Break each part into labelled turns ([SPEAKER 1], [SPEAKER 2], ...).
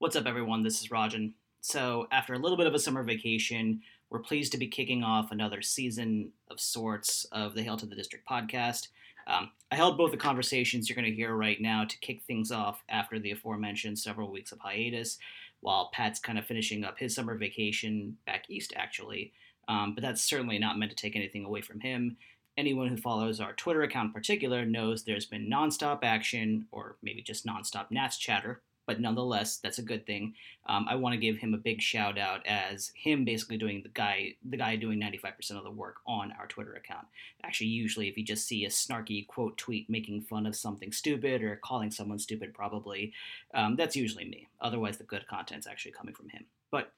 [SPEAKER 1] What's up, everyone? This is Rajan. So, after a little bit of a summer vacation, we're pleased to be kicking off another season of sorts of the Hail to the District podcast. Um, I held both the conversations you're going to hear right now to kick things off after the aforementioned several weeks of hiatus, while Pat's kind of finishing up his summer vacation back east, actually. Um, but that's certainly not meant to take anything away from him. Anyone who follows our Twitter account in particular knows there's been nonstop action, or maybe just nonstop Nats chatter, but nonetheless, that's a good thing. Um, I want to give him a big shout out as him basically doing the guy the guy doing 95% of the work on our Twitter account. Actually, usually if you just see a snarky quote tweet making fun of something stupid or calling someone stupid, probably um, that's usually me. Otherwise, the good content's actually coming from him. But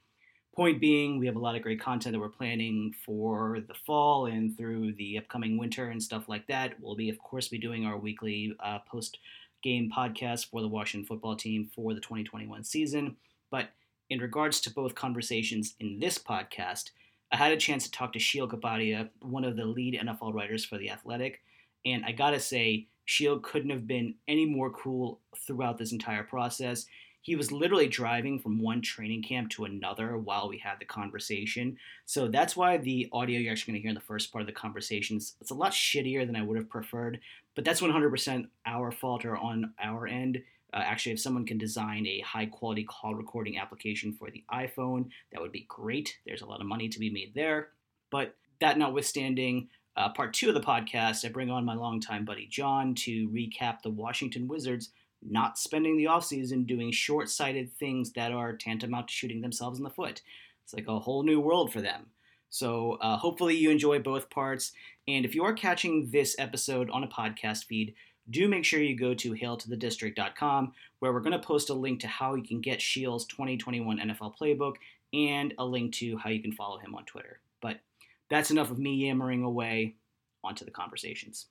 [SPEAKER 1] point being, we have a lot of great content that we're planning for the fall and through the upcoming winter and stuff like that. We'll be, of course, be doing our weekly uh, post game podcast for the Washington football team for the 2021 season. But in regards to both conversations in this podcast, I had a chance to talk to Sheil Kapadia, one of the lead NFL writers for The Athletic, and I gotta say, Sheil couldn't have been any more cool throughout this entire process he was literally driving from one training camp to another while we had the conversation. So that's why the audio you're actually going to hear in the first part of the conversation is it's a lot shittier than I would have preferred. But that's 100% our fault or on our end. Uh, actually, if someone can design a high quality call recording application for the iPhone, that would be great. There's a lot of money to be made there. But that notwithstanding, uh, part two of the podcast, I bring on my longtime buddy John to recap the Washington Wizards not spending the offseason doing short sighted things that are tantamount to shooting themselves in the foot. It's like a whole new world for them. So uh, hopefully you enjoy both parts. And if you are catching this episode on a podcast feed, do make sure you go to hailtothedistrict.com where we're going to post a link to how you can get Sheil's 2021 NFL playbook and a link to how you can follow him on Twitter. But that's enough of me yammering away. Onto the conversations.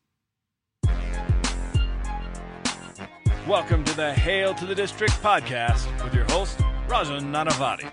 [SPEAKER 2] Welcome to the Hail to the District podcast with your host, Rajan Nanavati.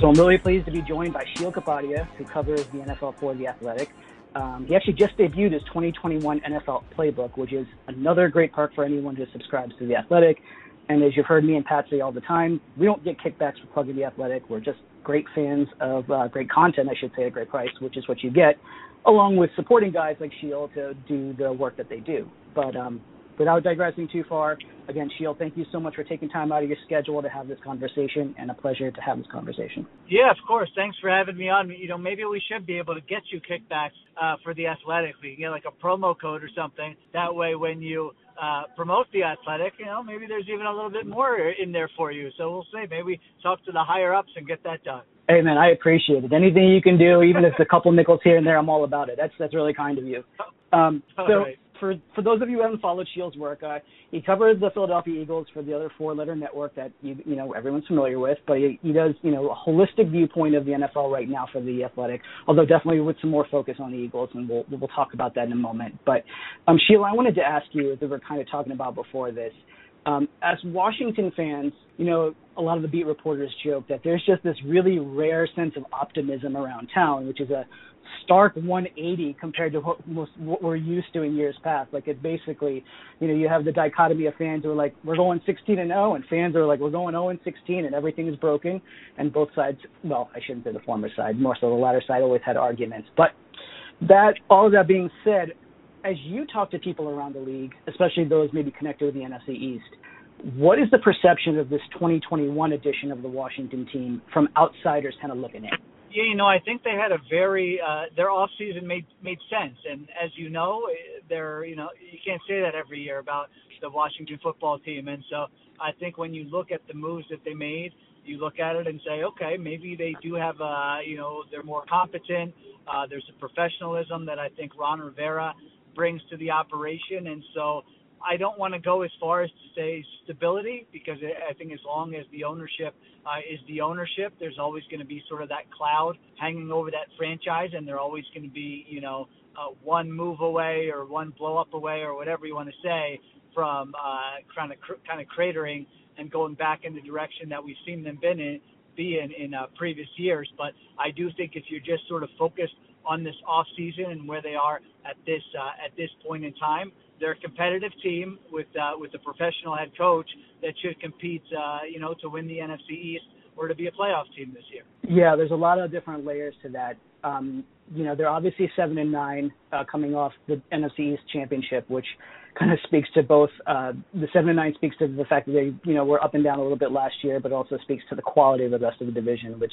[SPEAKER 3] So I'm really pleased to be joined by Sheil Kapadia, who covers the NFL for The Athletic. Um, he actually just debuted his 2021 NFL playbook, which is another great perk for anyone who subscribes to The Athletic. And as you've heard me and Pat say all the time, we don't get kickbacks for plugging The Athletic. We're just great fans of uh, great content, I should say, at great price, which is what you get along with supporting guys like Sheil to do the work that they do. But um, without digressing too far, again, Sheil, thank you so much for taking time out of your schedule to have this conversation, and a pleasure to have this conversation.
[SPEAKER 4] Yeah, of course. Thanks for having me on. You know, maybe we should be able to get you kickbacks uh, for the athletic. We can get like a promo code or something. That way, when you uh, promote the athletic, you know, maybe there's even a little bit more in there for you. So we'll see. Maybe talk to the higher ups and get that done.
[SPEAKER 3] Hey man, I appreciate it. Anything you can do, even if it's a couple nickels here and there, I'm all about it. That's that's really kind of you. Um, so
[SPEAKER 4] right.
[SPEAKER 3] for for those of you who haven't followed Sheil's work, uh, he covers the Philadelphia Eagles for the other four letter network that you you know everyone's familiar with, but he, he does you know a holistic viewpoint of the NFL right now for the Athletic, although definitely with some more focus on the Eagles, and we'll we'll talk about that in a moment. But um, Sheila, I wanted to ask you, as we were kind of talking about before this. Um, as Washington fans, you know, a lot of the beat reporters joke that there's just this really rare sense of optimism around town, which is a stark 180 compared to what, most, what we're used to in years past. Like it basically, you know, you have the dichotomy of fans who are like, we're going 16 and 0, and fans are like, we're going 0 and 16, and everything is broken. And both sides, well, I shouldn't say the former side, more so the latter side, always had arguments. But that, all of that being said, as you talk to people around the league, especially those maybe connected with the NFC East, what is the perception of this 2021 edition of the Washington team from outsiders kind of looking in?
[SPEAKER 4] Yeah, you know, I think they had a very uh, their off season made made sense, and as you know, they're you know you can't say that every year about the Washington football team, and so I think when you look at the moves that they made, you look at it and say, okay, maybe they do have uh, you know they're more competent. Uh, there's a professionalism that I think Ron Rivera brings to the operation. And so I don't want to go as far as to say stability because I think as long as the ownership uh, is the ownership, there's always going to be sort of that cloud hanging over that franchise, and they're always going to be, you know, uh, one move away or one blow up away or whatever you want to say from uh, kind of cr- kind of cratering and going back in the direction that we've seen them been in be in in uh, previous years. But I do think if you're just sort of focused on this off season and where they are at this uh, at this point in time, they're a competitive team with uh, with a professional head coach that should compete, uh, you know, to win the NFC East or to be a playoff team this year.
[SPEAKER 3] Yeah, there's a lot of different layers to that. Um, you know, they're obviously seven and nine uh, coming off the NFC East championship, which kind of speaks to both uh, the seven and nine speaks to the fact that they you know were up and down a little bit last year, but also speaks to the quality of the rest of the division, which,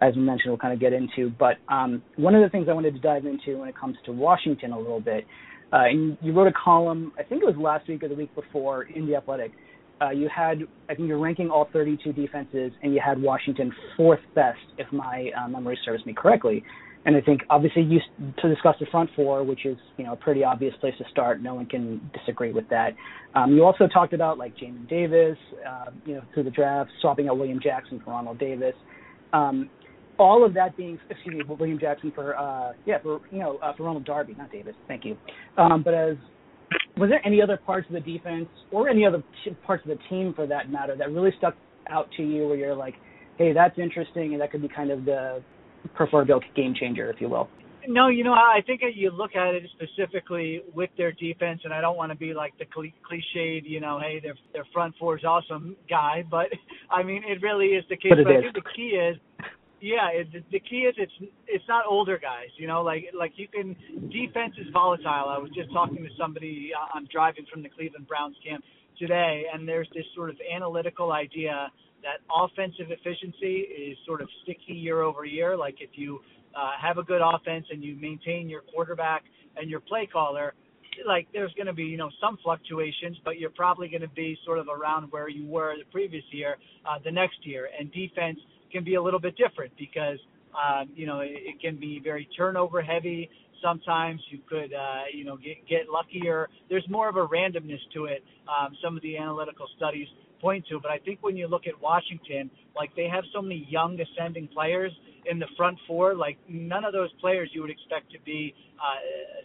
[SPEAKER 3] as we mentioned, we'll kind of get into. But um, one of the things I wanted to dive into when it comes to Washington a little bit, uh, and you wrote a column, I think it was last week or the week before, in the Athletic. Uh, you had, I think you're ranking all 32 defenses, and you had Washington fourth best, if my uh, memory serves me correctly. And I think obviously you to discuss the front four, which is you know a pretty obvious place to start. No one can disagree with that. Um, you also talked about like Jamin Davis, uh, you know, through the draft, swapping out William Jackson for Ronald Davis. Um, all of that being, excuse me, William Jackson for uh, yeah for you know uh, for Ronald Darby, not Davis. Thank you. Um, but as was there any other parts of the defense or any other parts of the team for that matter that really stuck out to you where you're like, hey, that's interesting and that could be kind of the proverbial game changer, if you will?
[SPEAKER 4] No, you know, I think you look at it specifically with their defense, and I don't want to be like the cliched, you know, hey, their their front four is awesome guy, but I mean, it really is the case.
[SPEAKER 3] But,
[SPEAKER 4] but
[SPEAKER 3] I
[SPEAKER 4] think the key is, yeah, it, the key is it's it's not older guys, you know, like like you can defense is volatile. I was just talking to somebody. Uh, I'm driving from the Cleveland Browns camp today, and there's this sort of analytical idea that offensive efficiency is sort of sticky year over year. Like if you uh, have a good offense and you maintain your quarterback and your play caller, like there's going to be you know some fluctuations, but you're probably going to be sort of around where you were the previous year, uh, the next year. And defense can be a little bit different because um, you know it, it can be very turnover heavy. Sometimes you could uh, you know get get luckier. There's more of a randomness to it. Um, some of the analytical studies point to. But I think when you look at Washington, like they have so many young ascending players in the front four, like none of those players you would expect to be uh,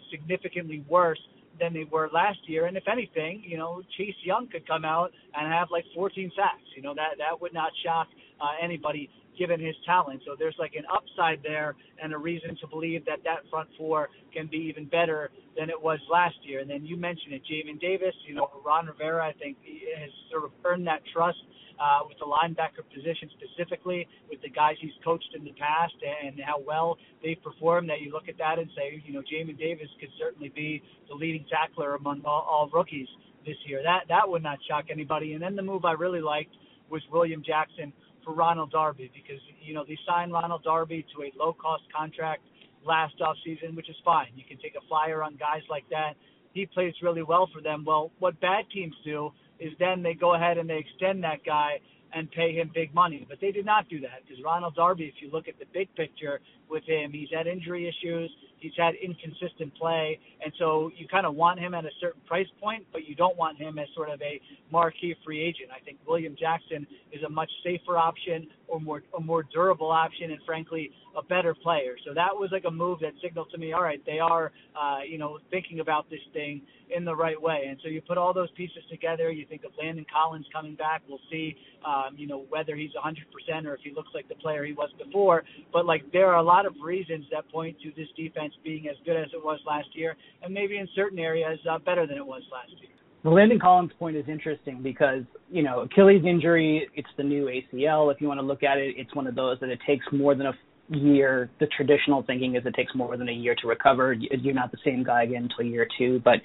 [SPEAKER 4] significantly worse than they were last year. And if anything, you know, Chase Young could come out and have like 14 sacks. You know, that that would not shock uh, anybody given his talent. So there's like an upside there and a reason to believe that that front four can be even better than it was last year. And then you mentioned it, Jamin Davis. You know, Ron Rivera, I think, has sort of earned that trust uh, with the linebacker position specifically, with the guys he's coached in the past, and how well they've performed. That you look at that and say, you know, Jamin Davis could certainly be the leading tackler among all, all rookies this year. That that would not shock anybody. And then the move I really liked was William Jackson for Ronald Darby because you know they signed Ronald Darby to a low cost contract last off season, which is fine. You can take a flyer on guys like that. He plays really well for them. Well, what bad teams do is then they go ahead and they extend that guy and pay him big money. But they did not do that because Ronald Darby, if you look at the big picture with him, he's had injury issues, he's had inconsistent play, and so you kind of want him at a certain price point, but you don't want him as sort of a marquee free agent. I think William Jackson is a much safer option or more a more durable option, and frankly, a better player. So that was like a move that signaled to me, all right, they are, uh, you know, thinking about this thing in the right way. And so you put all those pieces together. You think of Landon Collins coming back. We'll see, um, you know, whether he's 100% or if he looks like the player he was before. But like there are a lot of reasons that point to this defense being as good as it was last year, and maybe in certain areas uh, better than it was last year.
[SPEAKER 3] The Landon Collins point is interesting because, you know, Achilles injury, it's the new ACL. If you want to look at it, it's one of those that it takes more than a year, the traditional thinking is it takes more than a year to recover. You're not the same guy again until year two. But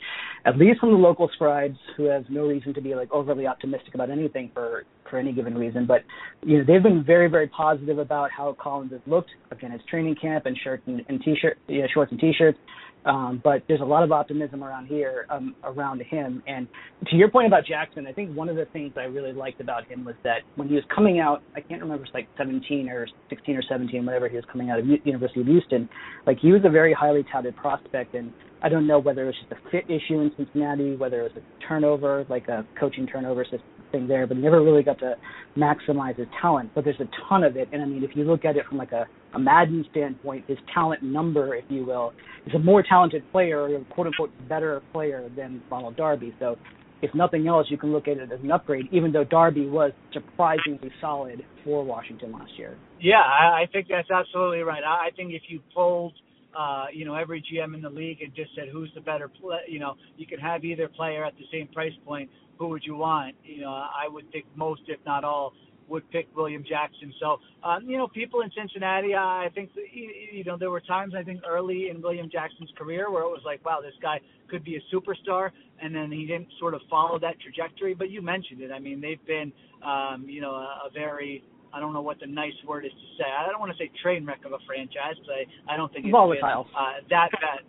[SPEAKER 3] at least from the local scribes, who have no reason to be like overly optimistic about anything for for any given reason, but you know they've been very very positive about how Collins has looked again his training camp and shirt and, and t-shirt, know, shorts and t-shirts. Um, but there's a lot of optimism around here, um, around him. And to your point about Jackson, I think one of the things I really liked about him was that when he was coming out, I can't remember, if it's like 17 or 16 or 17, whatever he was coming out of U- University of Houston. Like he was a very highly touted prospect, and I don't know whether it was just a fit issue in Cincinnati, whether it was a turnover, like a coaching turnover thing there, but he never really got to maximize his talent. But there's a ton of it, and I mean, if you look at it from like a, a Madden standpoint, his talent number, if you will, is a more talented player, or a quote unquote better player than Ronald Darby. So, if nothing else, you can look at it as an upgrade, even though Darby was surprisingly solid for Washington last year.
[SPEAKER 4] Yeah, I, I think that's absolutely right. I, I think if you pulled uh, you know, every GM in the league and just said who's the better play, you know, you could have either player at the same price point. Who would you want? You know, I would think most, if not all, would pick William Jackson. So, um, you know, people in Cincinnati, I think, you know, there were times I think early in William Jackson's career where it was like, wow, this guy could be a superstar, and then he didn't sort of follow that trajectory. But you mentioned it. I mean, they've been, um, you know, a, a very I don't know what the nice word is to say. I don't want to say train wreck of a franchise, but I, I don't think it's
[SPEAKER 3] volatile.
[SPEAKER 4] Been, uh, that bad.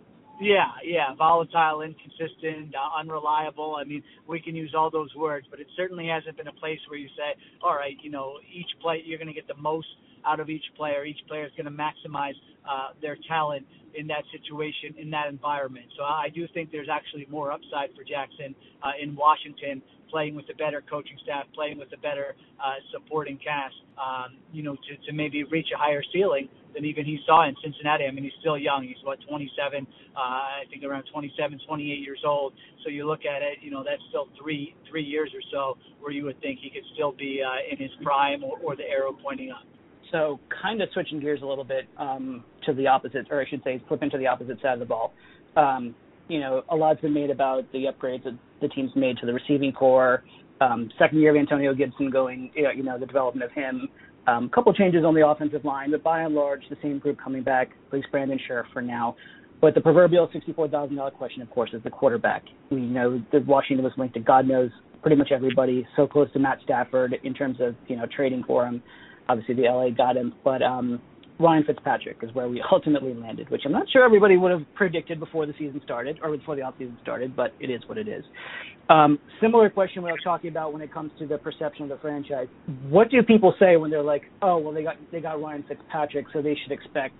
[SPEAKER 4] Yeah, yeah, volatile, inconsistent, uh, unreliable. I mean, we can use all those words, but it certainly hasn't been a place where you say, all right, you know, each play you're going to get the most out of each player. Each player is going to maximize uh, their talent in that situation, in that environment. So I do think there's actually more upside for Jackson uh, in Washington playing with a better coaching staff, playing with a better uh, supporting cast, um, you know, to, to maybe reach a higher ceiling than even he saw in Cincinnati. I mean, he's still young. He's what 27, uh, I think around 27, 28 years old. So you look at it, you know, that's still three three years or so where you would think he could still be uh, in his prime or, or the arrow pointing up.
[SPEAKER 3] So kind of switching gears a little bit um, to the opposite, or I should say, flip into the opposite side of the ball. Um, you know, a lot's been made about the upgrades that the team's made to the receiving corps. Um, second year of Antonio Gibson going, you know, the development of him. A um, couple changes on the offensive line, but by and large, the same group coming back, at least Brandon Scherff for now. But the proverbial $64,000 question, of course, is the quarterback. We know that Washington was linked to God knows pretty much everybody, so close to Matt Stafford in terms of, you know, trading for him. Obviously, the LA got him, but um, Ryan Fitzpatrick is where we ultimately landed, which I'm not sure everybody would have predicted before the season started or before the offseason started, but it is what it is. Um, similar question we were talking about when it comes to the perception of the franchise. What do people say when they're like, "Oh, well, they got they got Ryan Fitzpatrick, so they should expect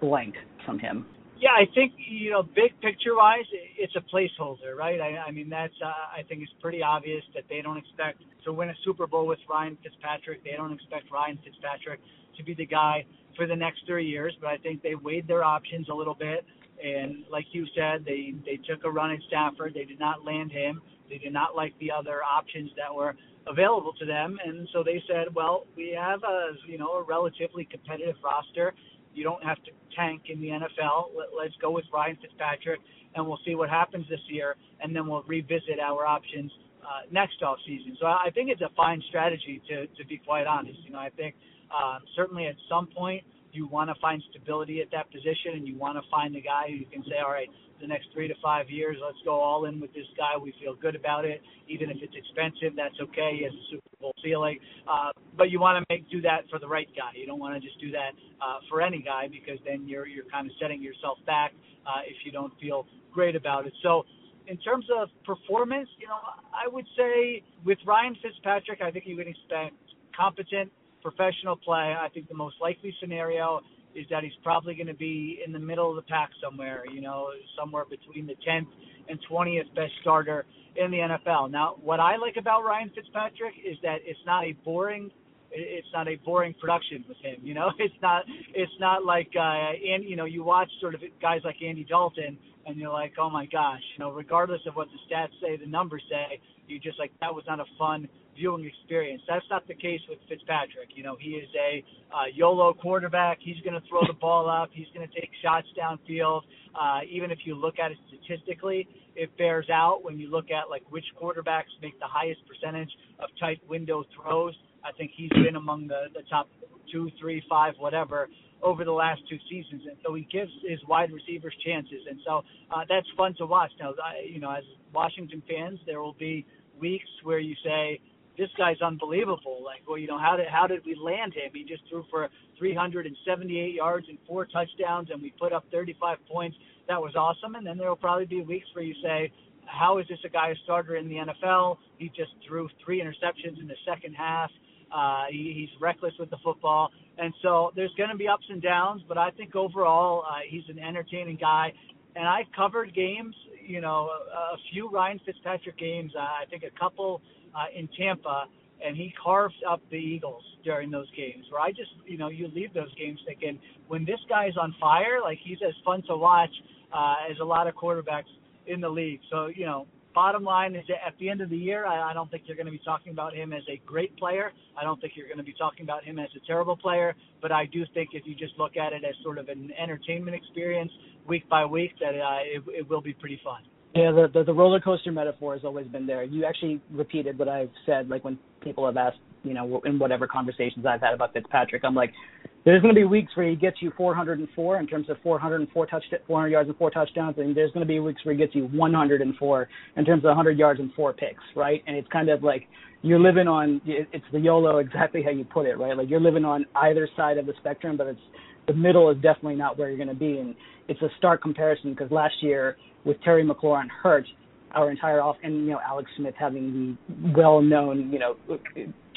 [SPEAKER 3] blank from him"?
[SPEAKER 4] Yeah, I think you know, big picture wise, it's a placeholder, right? I, I mean, that's uh, I think it's pretty obvious that they don't expect to win a Super Bowl with Ryan Fitzpatrick. They don't expect Ryan Fitzpatrick to be the guy for the next three years, but I think they weighed their options a little bit. And like you said, they they took a run at Stafford. They did not land him. They did not like the other options that were available to them, and so they said, well, we have a you know a relatively competitive roster. You don't have to tank in the NFL. Let, let's go with Ryan Fitzpatrick, and we'll see what happens this year, and then we'll revisit our options uh, next off season. So I think it's a fine strategy to to be quite honest. You know, I think um, certainly, at some point, you want to find stability at that position, and you want to find a guy who you can say, all right, the next three to five years, let's go all in with this guy. We feel good about it, even if it's expensive. That's okay. He has a Super Bowl ceiling, uh, but you want to make do that for the right guy. You don't want to just do that uh, for any guy because then you're you're kind of setting yourself back uh, if you don't feel great about it. So in terms of performance, you know, I would say with Ryan Fitzpatrick, I think you would expect competent professional play, I think the most likely scenario is that he's probably going to be in the middle of the pack somewhere, you know, somewhere between the 10th and 20th best starter in the NFL. Now, what I like about Ryan Fitzpatrick is that it's not a boring it's not a boring production with him, you know. It's not it's not like uh and you know, you watch sort of guys like Andy Dalton and you're like, "Oh my gosh, you know, regardless of what the stats say, the numbers say, you just like that was not a fun viewing experience. That's not the case with Fitzpatrick. You know, he is a uh, YOLO quarterback. He's going to throw the ball up. He's going to take shots downfield. Uh, even if you look at it statistically, it bears out when you look at like which quarterbacks make the highest percentage of tight window throws. I think he's been among the, the top two, three, five, whatever over the last two seasons, and so he gives his wide receivers chances, and so uh, that's fun to watch. Now, I, you know, as Washington fans, there will be weeks where you say, this guy's unbelievable. Like, well, you know, how did how did we land him? He just threw for 378 yards and four touchdowns, and we put up 35 points. That was awesome. And then there will probably be weeks where you say, how is this a guy a starter in the NFL? He just threw three interceptions in the second half. Uh, he, he's reckless with the football, and so there's going to be ups and downs. But I think overall, uh, he's an entertaining guy. And I've covered games, you know, a, a few Ryan Fitzpatrick games. Uh, I think a couple uh, in Tampa, and he carved up the Eagles during those games. Where I just, you know, you leave those games thinking, when this guy's on fire, like he's as fun to watch uh, as a lot of quarterbacks in the league. So, you know, bottom line is that at the end of the year, I, I don't think you're going to be talking about him as a great player. I don't think you're going to be talking about him as a terrible player. But I do think if you just look at it as sort of an entertainment experience week by week, that uh, it, it will be pretty fun.
[SPEAKER 3] Yeah, the, the the roller coaster metaphor has always been there. You actually repeated what I've said, like when people have asked, you know, in whatever conversations I've had about Fitzpatrick. I'm like, there's going to be weeks where he gets you 404 in terms of 404 touch 400 yards and four touchdowns, and there's going to be weeks where he gets you 104 in terms of 100 yards and four picks, right? And it's kind of like you're living on it's the YOLO exactly how you put it, right? Like you're living on either side of the spectrum, but it's the middle is definitely not where you're going to be, and it's a stark comparison because last year with Terry McLaurin hurt, our entire off and you know Alex Smith having the well-known you know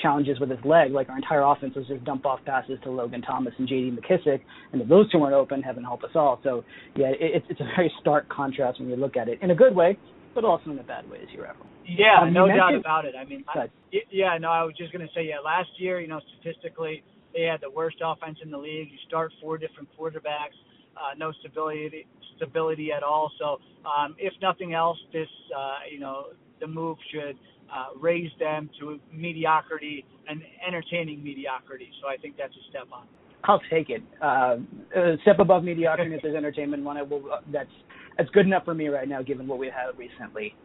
[SPEAKER 3] challenges with his leg, like our entire offense was just dump off passes to Logan Thomas and J.D. McKissic, and if those two weren't open, heaven help us all. So yeah, it, it's a very stark contrast when you look at it in a good way, but also in a bad way, as you referenced.
[SPEAKER 4] Yeah, um, no doubt about it. I mean, I, yeah, no, I was just gonna say, yeah, last year, you know, statistically, they had the worst offense in the league. You start four different quarterbacks uh, no stability stability at all. So um, if nothing else, this uh, you know the move should uh, raise them to mediocrity and entertaining mediocrity. So I think that's a step on.
[SPEAKER 3] I'll take it. Uh, a step above mediocrity if there's entertainment one. I will. Uh, that's that's good enough for me right now, given what we've had recently.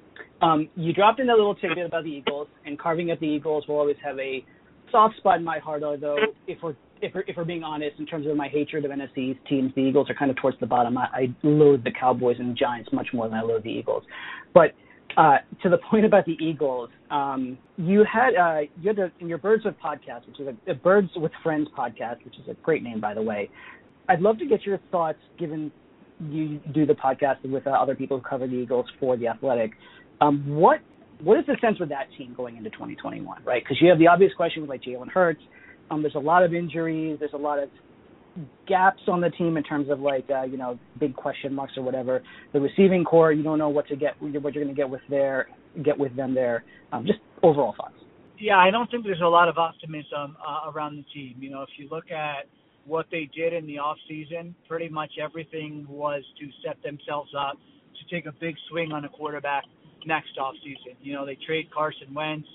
[SPEAKER 3] Um, you dropped in a little tidbit about the Eagles, and carving at the Eagles will always have a soft spot in my heart. Although, if we're if we're, if we're being honest, in terms of my hatred of NFC teams, the Eagles are kind of towards the bottom. I, I loathe the Cowboys and Giants much more than I loathe the Eagles. But uh, to the point about the Eagles, um, you had uh, you had in your Birds with podcast, which is a, a Birds with Friends podcast, which is a great name by the way. I'd love to get your thoughts, given you do the podcast with uh, other people who cover the Eagles for the Athletic. Um, what what is the sense with that team going into 2021, right? Because you have the obvious question with like Jalen Hurts um, there's a lot of injuries. There's a lot of gaps on the team in terms of like uh, you know big question marks or whatever. The receiving corps, you don't know what to get, what you're going to get with there, get with them there. Um, just overall thoughts.
[SPEAKER 4] Yeah, I don't think there's a lot of optimism uh, around the team. You know, if you look at what they did in the off season, pretty much everything was to set themselves up to take a big swing on a quarterback next off season. You know, they trade Carson Wentz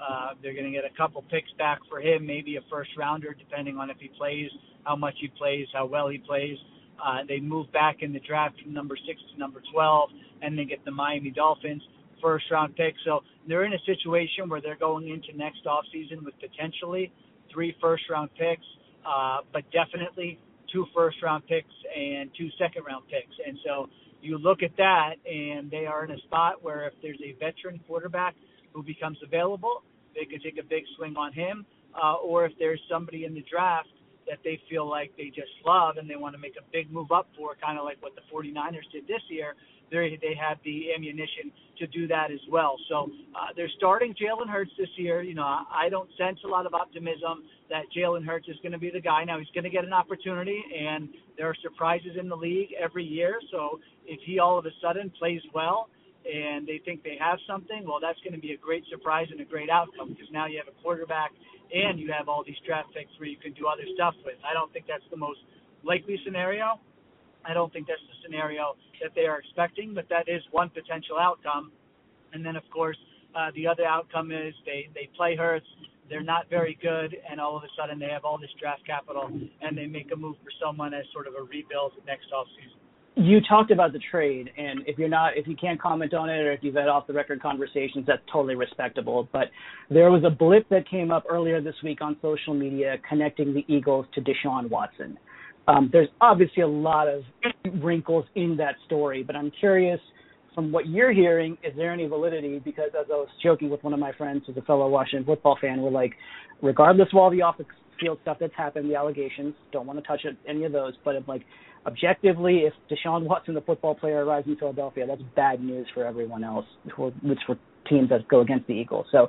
[SPEAKER 4] uh, they're going to get a couple picks back for him, maybe a first rounder, depending on if he plays, how much he plays, how well he plays. Uh, they move back in the draft from number six to number 12, and they get the Miami Dolphins first round pick. So they're in a situation where they're going into next off season with potentially three first round picks, uh, but definitely two first round picks and two second round picks. And so you look at that, and they are in a spot where if there's a veteran quarterback who becomes available, they could take a big swing on him, uh, or if there's somebody in the draft that they feel like they just love and they want to make a big move up for, kind of like what the 49ers did this year, they they have the ammunition to do that as well. So uh, they're starting Jalen Hurts this year. You know, I don't sense a lot of optimism that Jalen Hurts is going to be the guy. Now he's going to get an opportunity, and there are surprises in the league every year. So if he all of a sudden plays well and they think they have something, well, that's going to be a great surprise and a great outcome because now you have a quarterback and you have all these draft picks where you can do other stuff with. I don't think that's the most likely scenario. I don't think that's the scenario that they are expecting, but that is one potential outcome. And then, of course, uh, the other outcome is they they play Hurts. They're not very good, and all of a sudden they have all this draft capital, and they make a move for someone as sort of a rebuild next offseason
[SPEAKER 3] you talked about the trade, and if you're not, if you can't comment on it, or if you've had off the record conversations, that's totally respectable. But there was a blip that came up earlier this week on social media connecting the Eagles to Deshaun Watson. Um, there's obviously a lot of wrinkles in that story, but I'm curious from what you're hearing, is there any validity? Because as I was joking with one of my friends who's a fellow Washington football fan, we're like, regardless of all the off field stuff that's happened, the allegations, don't want to touch any of those, but if like objectively, if Deshaun Watson, the football player, arrives in Philadelphia, that's bad news for everyone else, which for teams that go against the Eagles. So,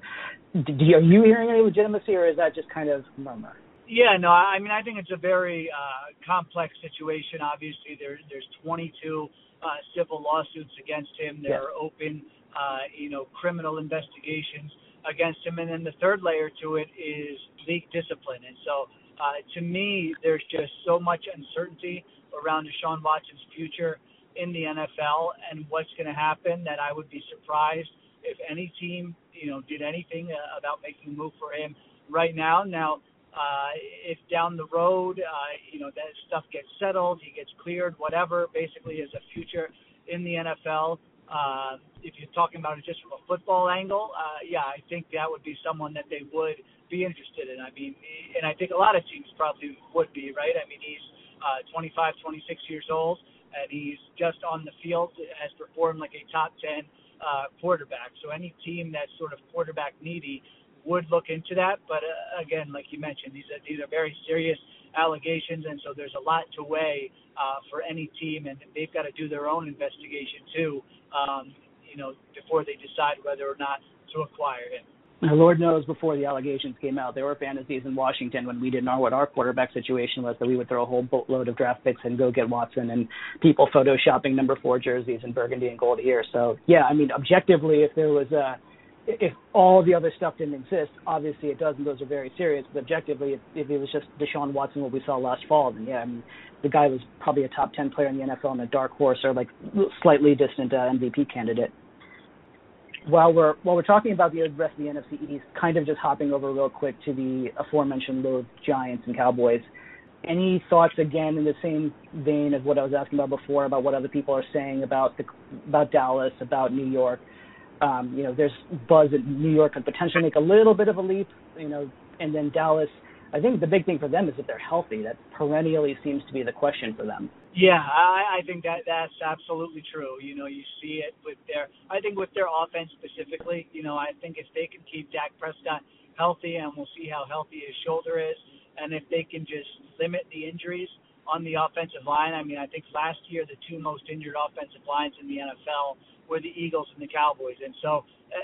[SPEAKER 3] do are you hearing any legitimacy, or is that just kind of murmur?
[SPEAKER 4] Yeah, no, I mean, I think it's a very uh, complex situation. Obviously, there, there's 22 uh, civil lawsuits against him. There yes. are open, uh, you know, criminal investigations against him, and then the third layer to it is league discipline. And so, uh, to me, there's just so much uncertainty around Deshaun Watson's future in the NFL and what's going to happen that I would be surprised if any team, you know, did anything uh, about making a move for him right now. Now, uh, if down the road, uh, you know, that stuff gets settled, he gets cleared, whatever, basically is a future in the NFL. Uh, if you're talking about it just from a football angle, uh, yeah, I think that would be someone that they would be interested in. I mean, and I think a lot of teams probably would be, right? I mean, he's uh, 25, 26 years old, and he's just on the field, has performed like a top 10 uh, quarterback. So any team that's sort of quarterback needy would look into that. But uh, again, like you mentioned, these are, these are very serious allegations, and so there's a lot to weigh uh, for any team, and they've got to do their own investigation too, um, you know, before they decide whether or not to acquire him.
[SPEAKER 3] Now, Lord knows before the allegations came out, there were fantasies in Washington when we didn't know what our quarterback situation was that we would throw a whole boatload of draft picks and go get Watson and people photoshopping number four jerseys in burgundy and gold here. So yeah, I mean, objectively, if there was a if all the other stuff didn't exist, obviously it does, and those are very serious. But objectively, if, if it was just Deshaun Watson, what we saw last fall, then yeah, I mean, the guy was probably a top ten player in the NFL and a dark horse or like slightly distant uh, MVP candidate while we're while we're talking about the rest of the NFC East, kind of just hopping over real quick to the aforementioned low Giants and Cowboys. Any thoughts again in the same vein of what I was asking about before about what other people are saying about the about Dallas, about New York? Um, you know, there's buzz that New York could potentially make a little bit of a leap. You know, and then Dallas. I think the big thing for them is that they're healthy. That perennially seems to be the question for them.
[SPEAKER 4] Yeah, I, I think that that's absolutely true. You know, you see it with their. I think with their offense specifically. You know, I think if they can keep Dak Prescott healthy, and we'll see how healthy his shoulder is, and if they can just limit the injuries on the offensive line. I mean, I think last year the two most injured offensive lines in the NFL were the Eagles and the Cowboys, and so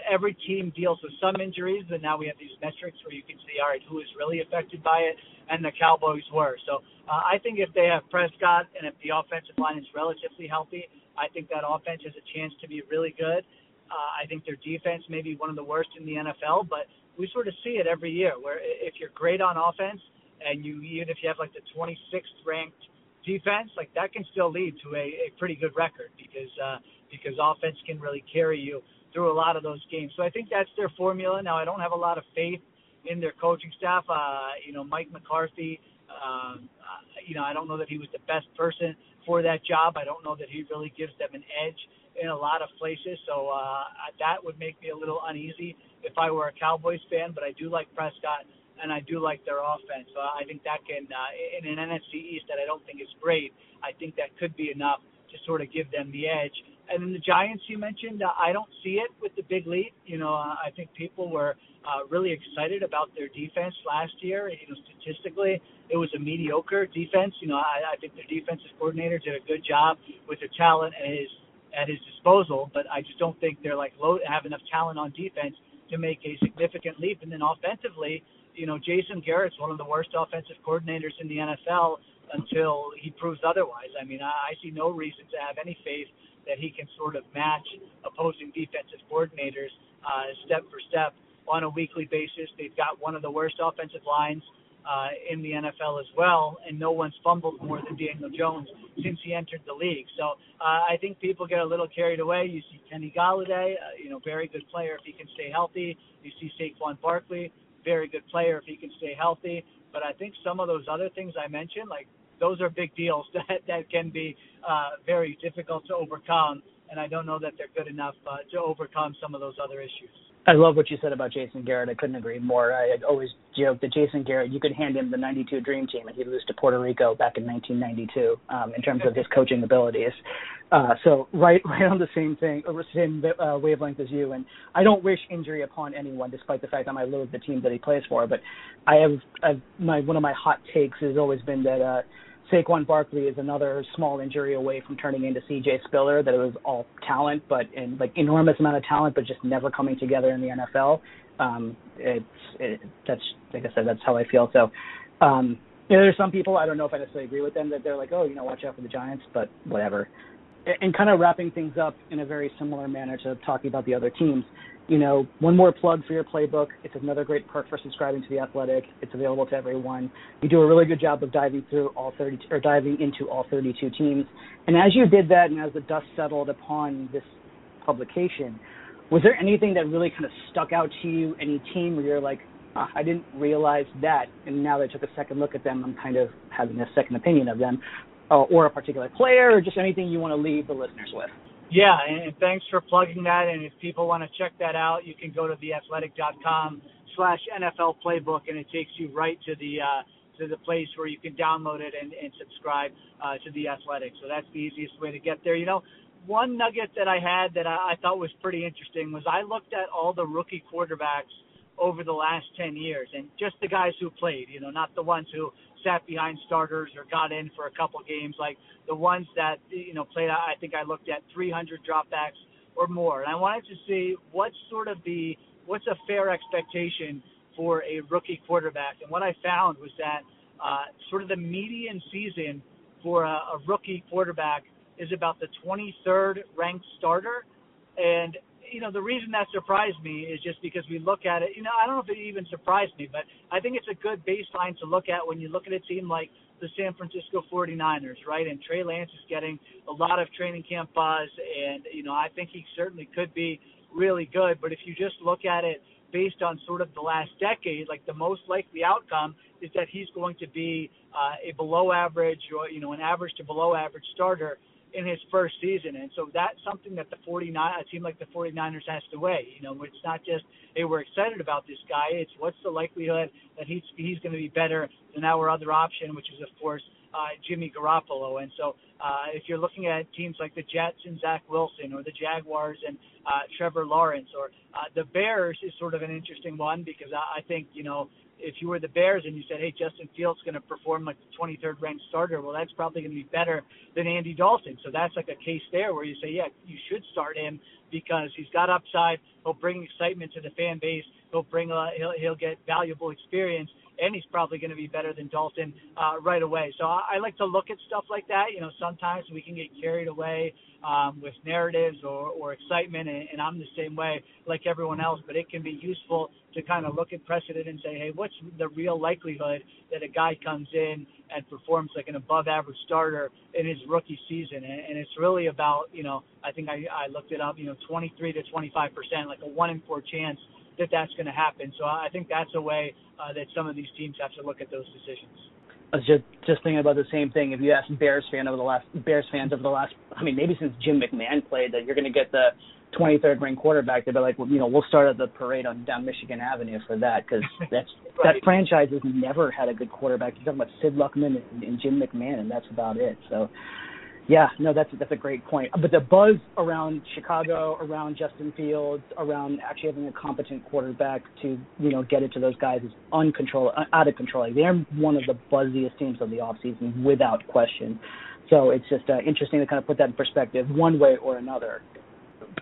[SPEAKER 4] every team deals with some injuries. And now we have these metrics where you can see, all right, who is really affected by it, and the Cowboys were. So uh, I think if they have Prescott and if the offensive line is relatively healthy, I think that offense has a chance to be really good. Uh, I think their defense may be one of the worst in the NFL, but we sort of see it every year where if you're great on offense and you even if you have like the 26th ranked defense, like that can still lead to a, a pretty good record because uh, because offense can really carry you through a lot of those games. So I think that's their formula. Now I don't have a lot of faith in their coaching staff. Uh, you know, Mike McCarthy um, uh, you know, I don't know that he was the best person for that job. I don't know that he really gives them an edge in a lot of places. So uh, that would make me a little uneasy if I were a Cowboys fan. But I do like Prescott and I do like their offense. So I think that can, uh, in an NFC East that I don't think is great, I think that could be enough to sort of give them the edge. And then the Giants you mentioned, uh, I don't see it with the big lead. You know, uh, I think people were uh, really excited about their defense last year. You know, statistically, it was a mediocre defense. You know, I, I think their defensive coordinator did a good job with the talent at his at his disposal, but I just don't think they're like low have enough talent on defense to make a significant leap. And then offensively, you know, Jason Garrett's one of the worst offensive coordinators in the NFL until he proves otherwise. I mean, I, I see no reason to have any faith that he can sort of match opposing defensive coordinators uh, step for step on a weekly basis. They've got one of the worst offensive lines uh, in the NFL as well, and no one's fumbled more than Daniel Jones since he entered the league. So uh, I think people get a little carried away. You see Kenny Golladay, uh, you know, very good player if he can stay healthy. You see Saquon Barkley, very good player if he can stay healthy. But I think some of those other things I mentioned, like those are big deals that that can be uh, very difficult to overcome, and I don't know that they're good enough uh, to overcome some of those other issues.
[SPEAKER 3] I love what you said about Jason Garrett. I couldn't agree more. I always joked that Jason Garrett, you could hand him the '92 Dream Team, and he'd lose to Puerto Rico back in 1992 um, in terms of his coaching abilities. Uh, so right, right on the same thing, or same uh, wavelength as you. And I don't wish injury upon anyone, despite the fact that I loathe the team that he plays for. But I have, I've, my one of my hot takes has always been that. uh Saquon Barkley is another small injury away from turning into CJ Spiller. That it was all talent, but in like enormous amount of talent, but just never coming together in the NFL. Um, it's it, that's like I said, that's how I feel. So, um, you know, there's some people I don't know if I necessarily agree with them that they're like, oh, you know, watch out for the Giants, but whatever. and kind of wrapping things up in a very similar manner to talking about the other teams. You know, one more plug for your playbook. It's another great perk for subscribing to the Athletic. It's available to everyone. You do a really good job of diving through all 30 or diving into all 32 teams. And as you did that, and as the dust settled upon this publication, was there anything that really kind of stuck out to you? Any team where you're like, oh, I didn't realize that, and now that I took a second look at them, I'm kind of having a second opinion of them uh, or a particular player, or just anything you want to leave the listeners with.
[SPEAKER 4] Yeah, and thanks for plugging that. And if people want to check that out, you can go to theathletic.com slash NFL playbook, and it takes you right to the uh, to the place where you can download it and, and subscribe uh, to the Athletic. So that's the easiest way to get there. You know, one nugget that I had that I, I thought was pretty interesting was I looked at all the rookie quarterbacks over the last 10 years and just the guys who played, you know, not the ones who sat behind starters or got in for a couple games, like the ones that you know played. I think I looked at 300 dropbacks or more, and I wanted to see what's sort of the what's a fair expectation for a rookie quarterback. And what I found was that uh, sort of the median season for a, a rookie quarterback is about the 23rd ranked starter, and you know, the reason that surprised me is just because we look at it. You know, I don't know if it even surprised me, but I think it's a good baseline to look at when you look at a team like the San Francisco 49ers, right? And Trey Lance is getting a lot of training camp buzz, and you know, I think he certainly could be really good. But if you just look at it based on sort of the last decade, like the most likely outcome is that he's going to be uh, a below average or you know an average to below average starter in his first season. And so that's something that the 49 a team like the 49ers has to weigh. You know, it's not just hey we're excited about this guy. It's what's the likelihood that he's he's going to be better than our other option, which is of course uh, Jimmy Garoppolo. And so uh, if you're looking at teams like the Jets and Zach Wilson, or the Jaguars and uh, Trevor Lawrence, or uh, the Bears is sort of an interesting one because I, I think you know if you were the Bears and you said, hey, Justin Fields going to perform like the 23rd ranked starter, well, that's probably going to be better than Andy Dalton. So that's like a case there where you say, yeah, you should start him because he's got upside. He'll bring excitement to the fan base. He'll bring a, he'll, he'll get valuable experience and he's probably going to be better than Dalton uh, right away. So I, I like to look at stuff like that. You know, sometimes we can get carried away um, with narratives or, or excitement, and, and I'm the same way like everyone else. But it can be useful to kind of look at precedent and say, hey, what's the real likelihood that a guy comes in and performs like an above average starter in his rookie season? And, and it's really about, you know, I think I, I looked it up, you know, 23 to 25 percent, like a one in four chance that that's going to happen. So I think that's a way uh, that some of these teams have to look at those decisions.
[SPEAKER 3] I was just just thinking about the same thing. If you ask Bears fan over the last Bears fans over the last, I mean, maybe since Jim McMahon played, that you're going to get the 23rd ranked quarterback, they'd be like, well, you know, we'll start at the parade on down Michigan Avenue for that because that's right. that franchise has never had a good quarterback. You're talking about Sid Luckman and, and Jim McMahon, and that's about it. So yeah, no, that's that's a great point. But the buzz around Chicago, around Justin Fields, around actually having a competent quarterback to you know get it to those guys is uncontrolled, uh, out of control. They're one of the buzziest teams of the offseason without question. So it's just uh, interesting to kind of put that in perspective, one way or another.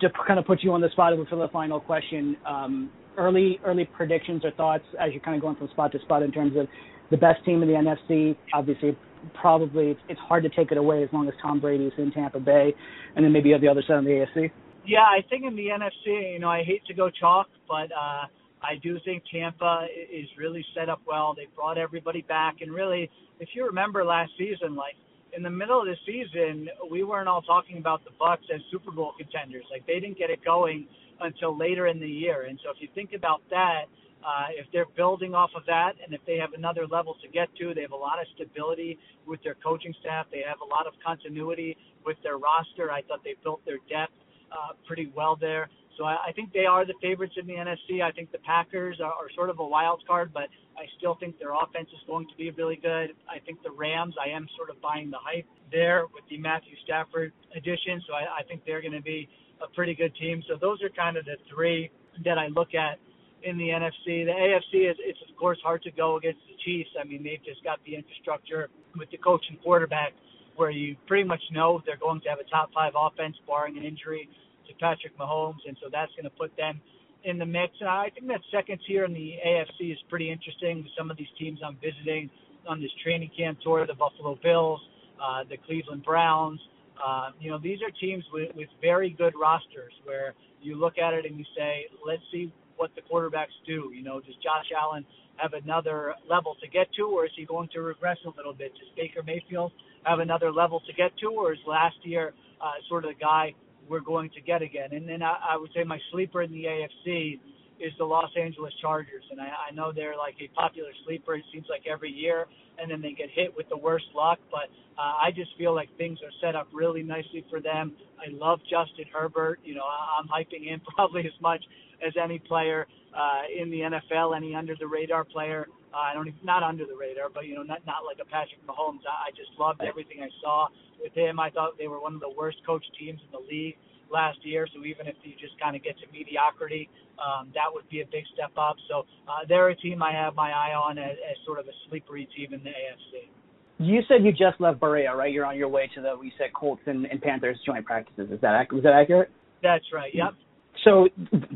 [SPEAKER 3] To kind of put you on the spot for the final question, um, early early predictions or thoughts as you're kind of going from spot to spot in terms of the best team in the NFC. Obviously, probably it's, it's hard to take it away as long as Tom Brady is in Tampa Bay, and then maybe on the other side of the AFC.
[SPEAKER 4] Yeah, I think in the NFC, you know, I hate to go chalk, but uh, I do think Tampa is really set up well. They brought everybody back, and really, if you remember last season, like in the middle of the season, we weren't all talking about the Bucs as Super Bowl contenders. Like they didn't get it going until later in the year, and so if you think about that uh, if they're building off of that and if they have another level to get to, they have a lot of stability with their coaching staff. They have a lot of continuity with their roster. I thought they built their depth uh, pretty well there. So I, I think they are the favorites in the NFC. I think the Packers are, are sort of a wild card, but I still think their offense is going to be really good. I think the Rams, I am sort of buying the hype there with the Matthew Stafford addition. So I, I think they're going to be a pretty good team. So those are kind of the three that I look at in the NFC. The AFC is it's of course hard to go against the Chiefs. I mean they've just got the infrastructure with the coach and quarterback where you pretty much know they're going to have a top five offense barring an injury to Patrick Mahomes, and so that's going to put them in the mix. And I think that second tier in the AFC is pretty interesting. Some of these teams I'm visiting on this training camp tour: the Buffalo Bills, uh, the Cleveland Browns, Um, you know, these are teams with, with very good rosters where you look at it and you say, let's see what the quarterbacks do. You know, does Josh Allen have another level to get to, or is he going to regress a little bit? Does Baker Mayfield have another level to get to, or is last year uh, sort of the guy we're going to get again? And then I, I would say my sleeper in the AFC is the Los Angeles Chargers, and I, I know they're like a popular sleeper. It seems like every year, and then they get hit with the worst luck. But uh, I just feel like things are set up really nicely for them. I love Justin Herbert. You know, I'm hyping him probably as much as any player uh, in the NFL, any under the radar player. Uh, I don't even, not under the radar, but you know, not not like a Patrick Mahomes. I, I just loved everything I saw with him. I thought they were one of the worst coached teams in the league last year. So even if you just kind of get to mediocrity, um, that would be a big step up. So uh, they're a team I have my eye on as, as sort of a sleepery team in the AFC.
[SPEAKER 3] You said you just left Berea, right? You're on your way to the we said Colts and, and Panthers joint practices. Is that was that accurate?
[SPEAKER 4] That's right. Yep
[SPEAKER 3] so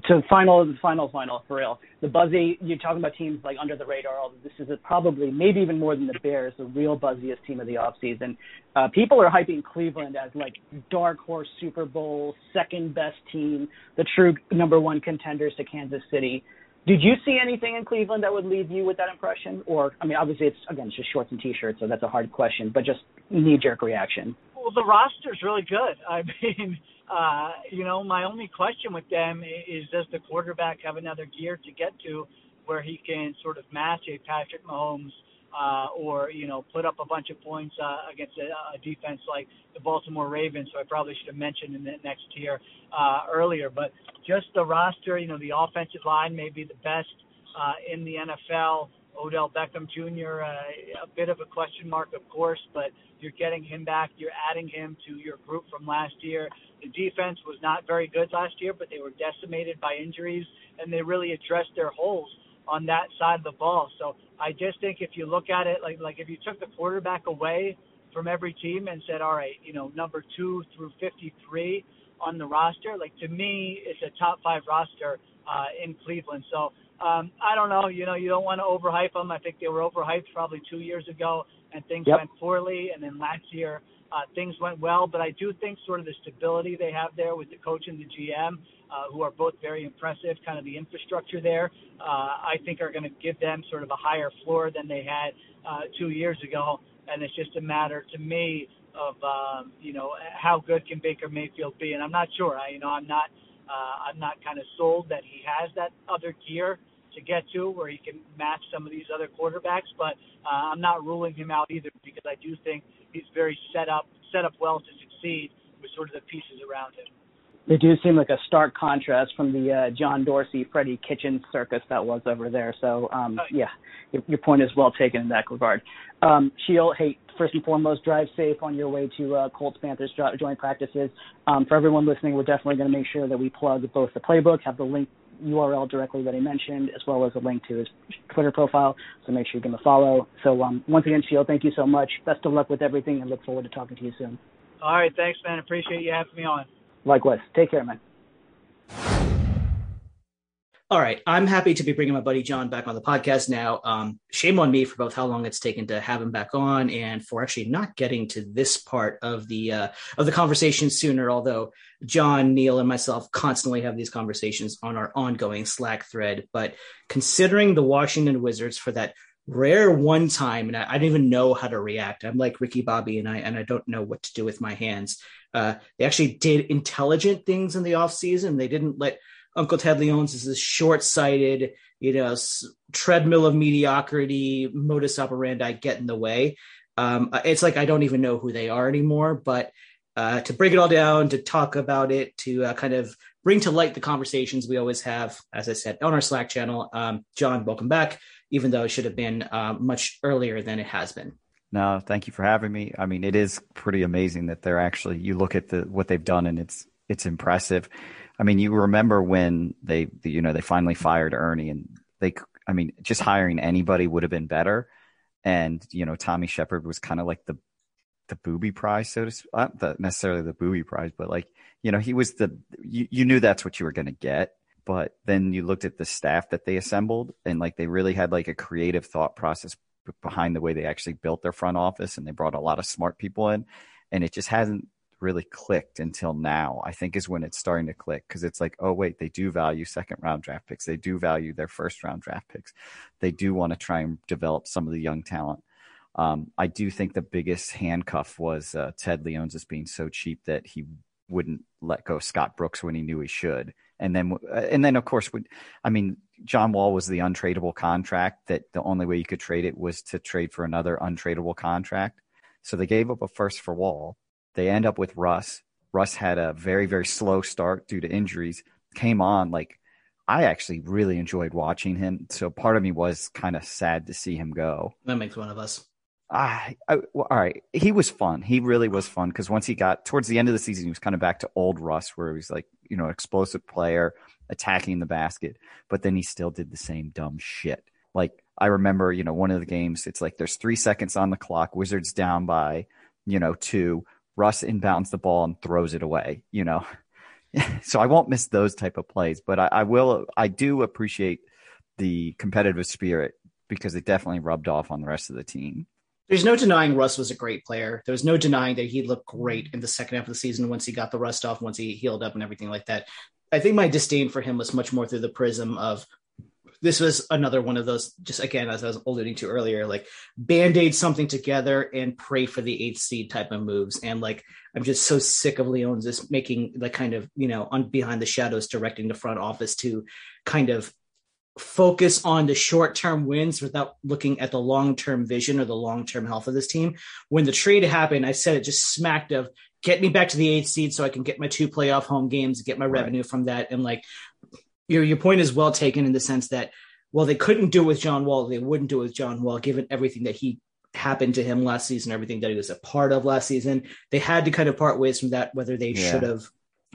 [SPEAKER 3] to final, final, final for real. The buzzy, you're talking about teams like under the radar. This is probably, maybe even more than the Bears, the real buzziest team of the offseason. Uh, people are hyping Cleveland as like dark horse Super Bowl, second best team, the true number one contenders to Kansas City. Did you see anything in Cleveland that would leave you with that impression? Or, I mean, obviously it's, again, it's just shorts and t-shirts, so that's a hard question, but just knee-jerk reaction.
[SPEAKER 4] Well, the roster's really good. I mean, uh, you know, my only question with them is does the quarterback have another gear to get to where he can sort of match a Patrick Mahomes uh, or, you know, put up a bunch of points uh, against a, a defense like the Baltimore Ravens, who I probably should have mentioned in the next tier uh, earlier. But just the roster, you know, the offensive line may be the best uh, in the NFL. Odell Beckham Jr., uh, a bit of a question mark, of course, but you're getting him back. You're adding him to your group from last year. The defense was not very good last year, but they were decimated by injuries, and they really addressed their holes on that side of the ball. So I just think if you look at it, like like if you took the quarterback away from every team and said, all right, you know, number two through 53 on the roster, like to me, it's a top five roster uh, in Cleveland. So um, I don't know. You know, you don't want to overhype them. I think they were overhyped probably two years ago, and things yep. went poorly. And then last year, uh, things went well. But I do think sort of the stability they have there with the coach and the GM, uh, who are both very impressive, kind of the infrastructure there, uh, I think are going to give them sort of a higher floor than they had uh, two years ago. And it's just a matter to me of um, you know how good can Baker Mayfield be, and I'm not sure. I you know I'm not uh, I'm not kind of sold that he has that other gear to get to where he can match some of these other quarterbacks. But uh, I'm not ruling him out either because I do think he's very set up set up well to succeed with sort of the pieces around him.
[SPEAKER 3] They do seem like a stark contrast from the uh, John Dorsey, Freddie Kitchen circus that was over there. So, um, yeah, your, your, point is well taken in that regard. Um, Sheil, hey, first and foremost, drive safe on your way to uh, Colts Panthers joint practices. Um, for everyone listening, we're definitely going to make sure that we plug both the playbook, have the link URL directly that he mentioned, as well as a link to his Twitter profile. So make sure you give him a follow. So um, once again, Sheil, thank you so much. Best of luck with everything, and look forward to talking to you soon.
[SPEAKER 4] All right, thanks, man. Appreciate you having me on.
[SPEAKER 3] Likewise. Take care, man.
[SPEAKER 1] All right, I'm happy to be bringing my buddy John back on the podcast now. Um, shame on me for both how long it's taken to have him back on and for actually not getting to this part of the uh, of the conversation sooner. Although John, Neil, and myself constantly have these conversations on our ongoing Slack thread, but considering the Washington Wizards for that rare one time, and I, I don't even know how to react. I'm like Ricky Bobby, and I and I don't know what to do with my hands. Uh, they actually did intelligent things in the offseason. They didn't let Uncle Ted Leonsis is this short-sighted, you know, treadmill of mediocrity modus operandi get in the way. Um, uh, it's like I don't even know who they are anymore. But uh, to break it all down, to talk about it, to uh, kind of bring to light the conversations we always have, as I said, on our Slack channel. Um, John, welcome back, even though it should have been uh, much earlier than it has been.
[SPEAKER 5] No, thank you for having me. I mean, it is pretty amazing that they're actually. You look at the what they've done, and it's it's impressive. I mean, you remember when they, you know, they finally fired Ernie, and they, I mean, just hiring anybody would have been better. And you know, Tommy Sheppard was kind of like the the booby prize, so to speak. Not uh, the, necessarily the booby prize, but like you know, he was the you, you knew that's what you were going to get. But then you looked at the staff that they assembled, and like they really had like a creative thought process behind the way they actually built their front office, and they brought a lot of smart people in, and it just hasn't really clicked until now. I think is when it's starting to click because it's like, oh wait, they do value second round draft picks. They do value their first round draft picks. They do want to try and develop some of the young talent. Um, I do think the biggest handcuff was uh, Ted Leonsis being so cheap that he wouldn't let go Scott Brooks when he knew he should. And then, uh, and then of course, would I mean, John Wall was the untradeable contract that the only way you could trade it was to trade for another untradeable contract. So they gave up a first for Wall. They end up with Russ. Russ had a very, very slow start due to injuries. Came on like I actually really enjoyed watching him. So part of me was kind of sad to see him go.
[SPEAKER 1] That makes one of us.
[SPEAKER 5] I, I well, all right. He was fun. He really was fun because once he got towards the end of the season, he was kind of back to old Russ, where he was like, you know, explosive player attacking the basket, but then he still did the same dumb shit. Like I remember, you know, one of the games, it's like there's three seconds on the clock, Wizards down by, you know, two. Russ inbounds the ball and throws it away, you know. so I won't miss those type of plays, but I, I will I do appreciate the competitive spirit because it definitely rubbed off on the rest of the team.
[SPEAKER 1] There's no denying Russ was a great player. There was no denying that he looked great in the second half of the season once he got the rust off, once he healed up and everything like that. I think my disdain for him was much more through the prism of this was another one of those, just again, as I was alluding to earlier, like band aid something together and pray for the eighth seed type of moves. And like, I'm just so sick of Leonsis just making the kind of, you know, on behind the shadows, directing the front office to kind of focus on the short term wins without looking at the long term vision or the long term health of this team. When the trade happened, I said it just smacked of get me back to the eighth seed so I can get my two playoff home games, get my right. revenue from that. And like your your point is well taken in the sense that well they couldn't do it with John Wall, they wouldn't do it with John Wall, given everything that he happened to him last season, everything that he was a part of last season. They had to kind of part ways from that, whether they yeah. should have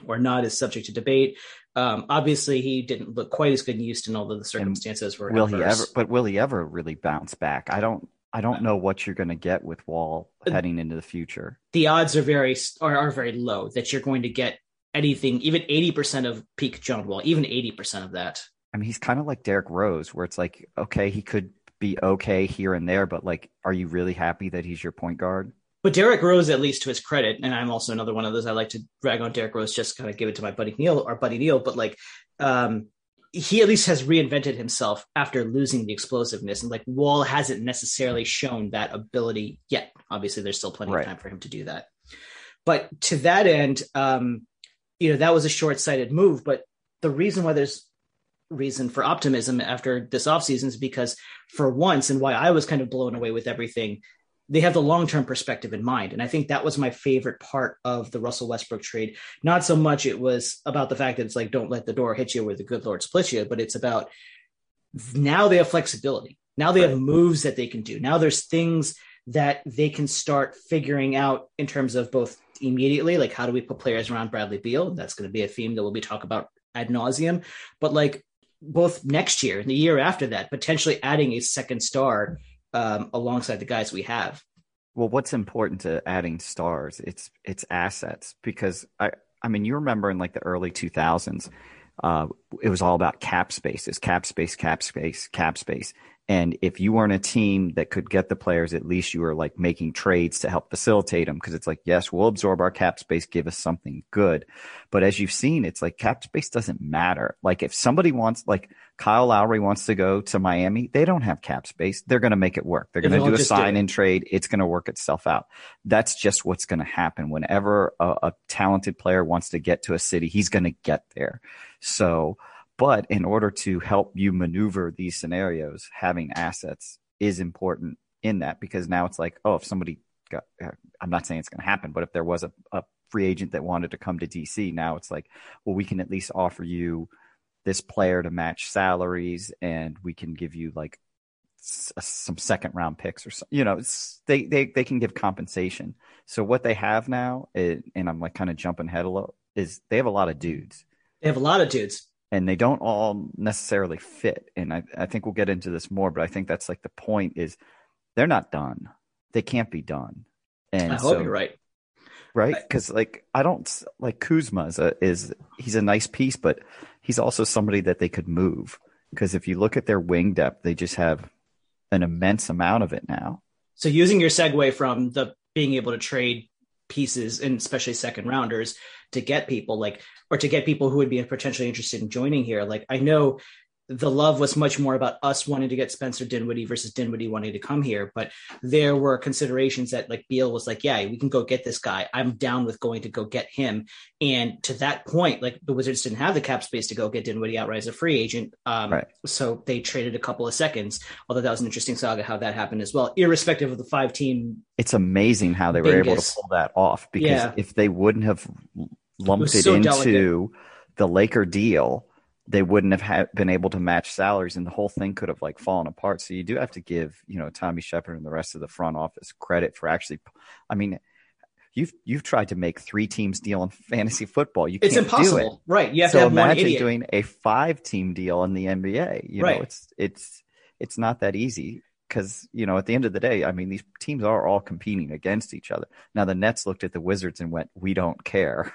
[SPEAKER 1] or not is subject to debate. Um, obviously, he didn't look quite as good in Houston, although the circumstances and were.
[SPEAKER 5] Will adverse. he ever? But will he ever really bounce back? I don't. I don't know what you're going to get with Wall heading into the future.
[SPEAKER 1] The odds are very are, are very low that you're going to get anything, even eighty percent of peak John Wall, even eighty percent of that.
[SPEAKER 5] I mean, he's kind of like Derrick Rose, where it's like, okay, he could be okay here and there, but like, are you really happy that he's your point guard?
[SPEAKER 1] But Derrick Rose, at least to his credit, and I'm also another one of those I like to drag on Derrick Rose, just kind of give it to my buddy Neil or buddy Neil, but like um, he at least has reinvented himself after losing the explosiveness. And like Wall hasn't necessarily shown that ability yet. Obviously, there's still plenty right. of time for him to do that. But to that end, um, you know, that was a short sighted move. But the reason why there's reason for optimism after this offseason is because for once, and why I was kind of blown away with everything, they have the long term perspective in mind. And I think that was my favorite part of the Russell Westbrook trade. Not so much it was about the fact that it's like, don't let the door hit you where the good Lord splits you, but it's about now they have flexibility. Now they have moves that they can do. Now there's things that they can start figuring out in terms of both immediately, like how do we put players around Bradley Beal? That's going to be a theme that we'll be talking about ad nauseum. But like both next year and the year after that, potentially adding a second star um, alongside the guys we have.
[SPEAKER 5] Well, what's important to adding stars? It's it's assets because I I mean you remember in like the early two thousands, uh, it was all about cap spaces, cap space, cap space, cap space, and if you weren't a team that could get the players, at least you were like making trades to help facilitate them. Cause it's like, yes, we'll absorb our cap space, give us something good. But as you've seen, it's like cap space doesn't matter. Like if somebody wants, like Kyle Lowry wants to go to Miami, they don't have cap space. They're going to make it work. They're going to do a sign and trade. It's going to work itself out. That's just what's going to happen. Whenever a, a talented player wants to get to a city, he's going to get there. So, but in order to help you maneuver these scenarios, having assets is important in that because now it's like, oh, if somebody got, uh, I'm not saying it's going to happen, but if there was a, a free agent that wanted to come to DC, now it's like, well, we can at least offer you this player to match salaries and we can give you like some second round picks or so, you know, they, they, they can give compensation. So what they have now, is, and I'm like kind of jumping ahead a little, is they have a lot of dudes.
[SPEAKER 1] They have a lot of dudes
[SPEAKER 5] and they don't all necessarily fit. And I, I think we'll get into this more, but I think that's like the point is they're not done. They can't be done.
[SPEAKER 1] And I hope so, you're right.
[SPEAKER 5] Right? Because like I don't like Kuzma is, a, is he's a nice piece, but he's also somebody that they could move. Because if you look at their wing depth, they just have an immense amount of it now.
[SPEAKER 1] So using your segue from the being able to trade pieces and especially second rounders to get people like or to get people who would be potentially interested in joining here. Like I know the love was much more about us wanting to get Spencer Dinwiddie versus Dinwiddie wanting to come here. But there were considerations that like Beal was like, yeah, we can go get this guy. I'm down with going to go get him. And to that point, like the Wizards didn't have the cap space to go get Dinwiddie outright as a free agent. Um, right. So they traded a couple of seconds, although that was an interesting saga how that happened as well, irrespective of the five team.
[SPEAKER 5] It's amazing how they were able to pull that off because yeah. if they wouldn't have lumped it, it so into delicate. the Laker deal, they wouldn't have ha- been able to match salaries and the whole thing could have like fallen apart. So you do have to give you know tommy sheppard and the rest of the front office credit for actually i mean you've you've tried to make three teams deal in fantasy football. You
[SPEAKER 1] it's impossible it. right. You have so to have
[SPEAKER 5] imagine doing a five team deal in the nba you right. know it's it's it's not that easy because you know at the end of the day i mean these teams are all competing against each other. Now the nets looked at the wizards and went we don't care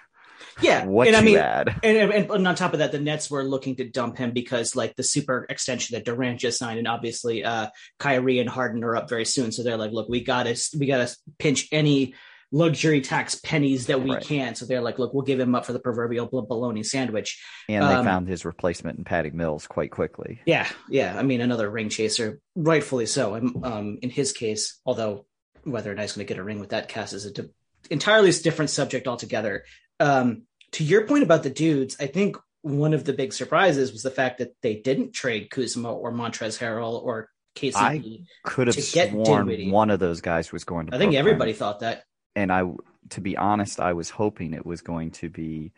[SPEAKER 1] yeah,
[SPEAKER 5] what
[SPEAKER 1] and
[SPEAKER 5] I
[SPEAKER 1] mean,
[SPEAKER 5] add.
[SPEAKER 1] And, and, and, on top of that, the Nets were looking to dump him because like the super extension that Durant just signed, and obviously uh, Kyrie and Harden are up very soon, so they're like, look, we gotta we gotta pinch any luxury tax pennies that we right. can. So they're like, look, we'll give him up for the proverbial bologna sandwich.
[SPEAKER 5] And they um, found his replacement in Patty Mills quite quickly.
[SPEAKER 1] Yeah, yeah. I mean, another ring chaser, rightfully so. Um, in his case, although whether or not he's going to get a ring with that cast is a d- entirely different subject altogether. Um, to your point about the dudes, I think one of the big surprises was the fact that they didn't trade Kuzma or Montrezl Harrell or KCP.
[SPEAKER 5] I could have sworn one of those guys was going to.
[SPEAKER 1] I think everybody thought that.
[SPEAKER 5] And I, to be honest, I was hoping it was going to be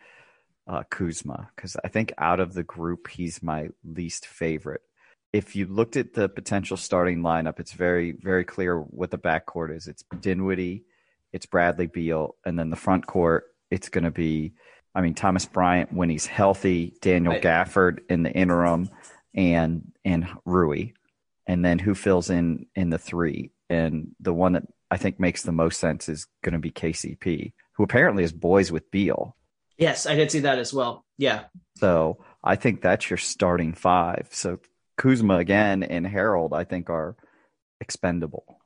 [SPEAKER 5] uh, Kuzma because I think out of the group, he's my least favorite. If you looked at the potential starting lineup, it's very, very clear what the backcourt is. It's Dinwiddie, it's Bradley Beal, and then the front court it's going to be, I mean, Thomas Bryant when he's healthy, Daniel right. Gafford in the interim, and and Rui, and then who fills in in the three, and the one that I think makes the most sense is going to be KCP, who apparently is boys with Beal.
[SPEAKER 1] Yes, I did see that as well. Yeah.
[SPEAKER 5] So I think that's your starting five. So Kuzma again and Harrell, I think, are expendable.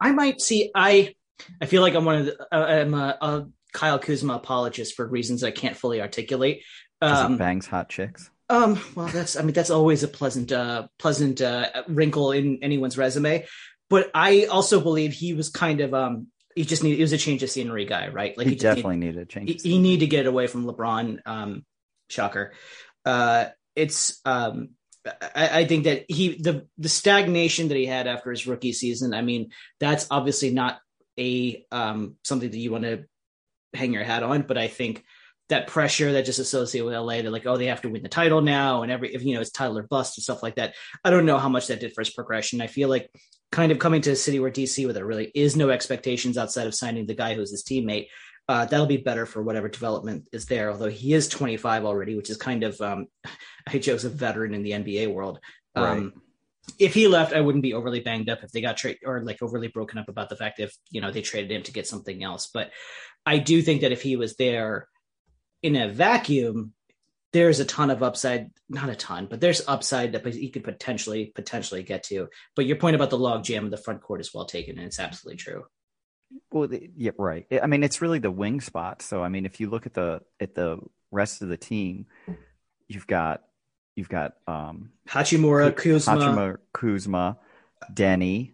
[SPEAKER 1] I might see. I I feel like I'm one of the. Uh, I'm a, a Kyle Kuzma apologist for reasons I can't fully articulate.
[SPEAKER 5] Um, bangs hot chicks.
[SPEAKER 1] Um, well, that's I mean that's always a pleasant uh, pleasant uh, wrinkle in anyone's resume. But I also believe he was kind of um he just needed it was a change of scenery guy, right?
[SPEAKER 5] Like he, he definitely needed, needed a change.
[SPEAKER 1] He, he needed to get away from LeBron. Um, shocker. Uh, it's um I, I, think that he the the stagnation that he had after his rookie season. I mean, that's obviously not a um something that you want to hang your hat on, but I think that pressure that just associated with LA, they're like, oh, they have to win the title now, and every if you know it's title or bust and stuff like that. I don't know how much that did for his progression. I feel like kind of coming to a city where DC, where there really is no expectations outside of signing the guy who's his teammate, uh, that'll be better for whatever development is there. Although he is 25 already, which is kind of um, I joke's a veteran in the NBA world. Um. If he left, I wouldn't be overly banged up if they got trade or like overly broken up about the fact if you know they traded him to get something else. But I do think that if he was there in a vacuum, there's a ton of upside, not a ton, but there's upside that he could potentially potentially get to. But your point about the log jam of the front court is well taken, and it's absolutely true.
[SPEAKER 5] Well, yeah, right. I mean, it's really the wing spot. So, I mean, if you look at the at the rest of the team, you've got you've got um,
[SPEAKER 1] Hachimura, Kuzma,
[SPEAKER 5] Hachimura, Kuzma, Deni.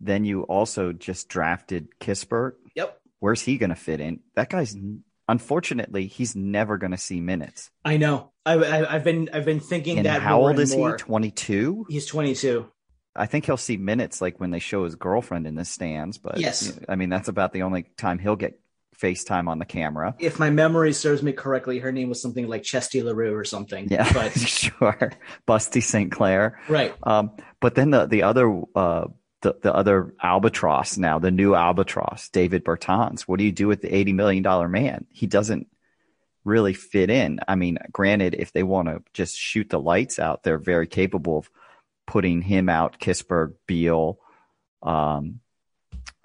[SPEAKER 5] Then you also just drafted Kispert.
[SPEAKER 1] Yep
[SPEAKER 5] where's he going to fit in? That guy's unfortunately he's never going to see minutes.
[SPEAKER 1] I know. I, have been I've been thinking
[SPEAKER 5] and
[SPEAKER 1] that.
[SPEAKER 5] How old is
[SPEAKER 1] more.
[SPEAKER 5] he? Twenty two.
[SPEAKER 1] He's twenty two.
[SPEAKER 5] I think he'll see minutes like when they show his girlfriend in the stands. But
[SPEAKER 1] yes,
[SPEAKER 5] I mean that's about the only time he'll get FaceTime on the camera.
[SPEAKER 1] If my memory serves me correctly, her name was something like Chesty Larue or something.
[SPEAKER 5] Yeah, but sure, Busty St. Clair.
[SPEAKER 1] Right.
[SPEAKER 5] Um, but then the the other uh, the, the other albatross now, the new albatross, David Bertans. What do you do with the $80 million man? He doesn't really fit in. I mean, granted, if they want to just shoot the lights out, they're very capable of putting him out, Kispert, Beal, um,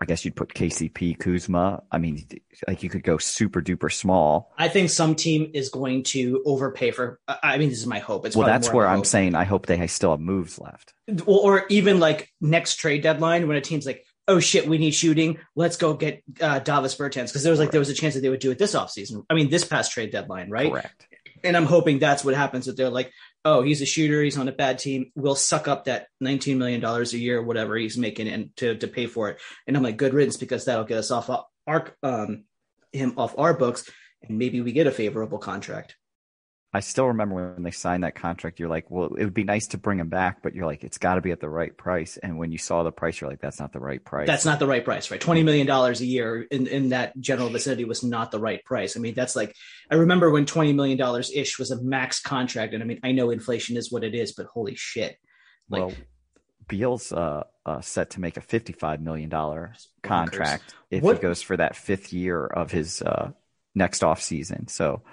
[SPEAKER 5] I guess you'd put KCP, Kuzma. I mean, like you could go super duper small.
[SPEAKER 1] I think some team is going to overpay for. I mean, this is my hope.
[SPEAKER 5] It's well, that's where I'm hope. saying I hope they still have moves left.
[SPEAKER 1] Or even like next trade deadline when a team's like, oh shit, we need shooting. Let's go get uh, Davis Bertans because there was like
[SPEAKER 5] Right.
[SPEAKER 1] there was a chance that they would do it this offseason. I mean, this past trade deadline, right?
[SPEAKER 5] Correct.
[SPEAKER 1] And I'm hoping that's what happens. That they're like, oh, he's a shooter. He's on a bad team. We'll suck up that 19 million dollars a year, whatever he's making, and to to pay for it. And I'm like, good riddance because that'll get us off our um him off our books, and maybe we get a favorable contract.
[SPEAKER 5] I still remember when they signed that contract, you're like, well, it would be nice to bring him back, but you're like, it's got to be at the right price. And when you saw the price, you're like, that's not the right price.
[SPEAKER 1] That's not the right price, right? Twenty million dollars a year in, in that general vicinity was not the right price. I mean, that's like I remember when twenty million dollars ish was a max contract, and I mean, I know inflation is what it is, but holy shit! Like,
[SPEAKER 5] well, Beal's uh, uh, set to make a $55 million contract if
[SPEAKER 1] What-
[SPEAKER 5] he goes for that fifth year of his uh, next off season. So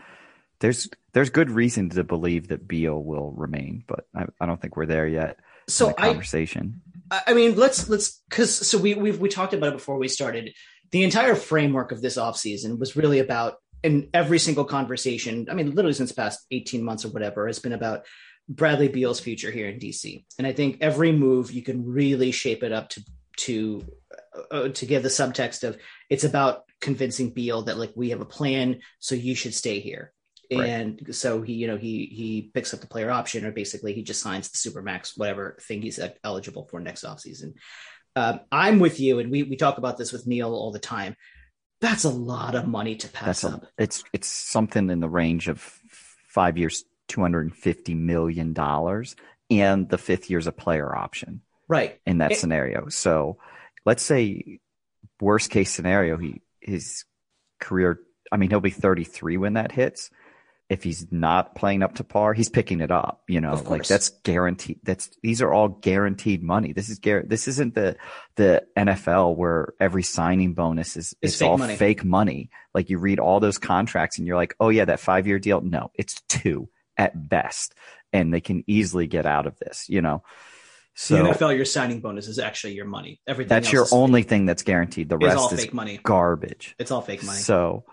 [SPEAKER 5] there's there's good reason to believe that Beal will remain, but I, I don't think we're there yet
[SPEAKER 1] so I
[SPEAKER 5] conversation.
[SPEAKER 1] I I mean, let's let's because so we we we talked about it before we started. The entire framework of this offseason was really about in every single conversation. I mean, literally since the past eighteen months or whatever, has been about Bradley Beal's future here in DC. And I think every move you can really shape it up to to uh, to give the subtext of it's about convincing Beal that like we have a plan, so you should stay here.
[SPEAKER 5] Right.
[SPEAKER 1] And so he, you know, he he picks up the player option, or basically he just signs the supermax, whatever thing he's eligible for next offseason. Um, I'm with you, and we we talk about this with Neil all the time. That's a lot of money to pass
[SPEAKER 5] That's a,
[SPEAKER 1] up.
[SPEAKER 5] it's it's something in the range of five years, two hundred and fifty million dollars, and the fifth year's a player option.
[SPEAKER 1] right.
[SPEAKER 5] in that
[SPEAKER 1] It-
[SPEAKER 5] scenario. So let's say worst case scenario, he his career. I mean, he'll be 33 when that hits. If he's not playing up to par, he's picking it up. You know, like that's guaranteed. That's these are all guaranteed money. This is gar- This isn't the the NFL where every signing bonus is
[SPEAKER 1] It's
[SPEAKER 5] it's,
[SPEAKER 1] fake
[SPEAKER 5] all
[SPEAKER 1] money.
[SPEAKER 5] fake money. Like you read all those contracts and you're like, oh yeah, that five year deal. No, it's two at best, and they can easily get out of this. You know, so
[SPEAKER 1] the NFL, your signing bonus is actually your money. Everything
[SPEAKER 5] that's your only thing that's guaranteed. The rest is
[SPEAKER 1] fake money.
[SPEAKER 5] garbage.
[SPEAKER 1] It's all fake money.
[SPEAKER 5] So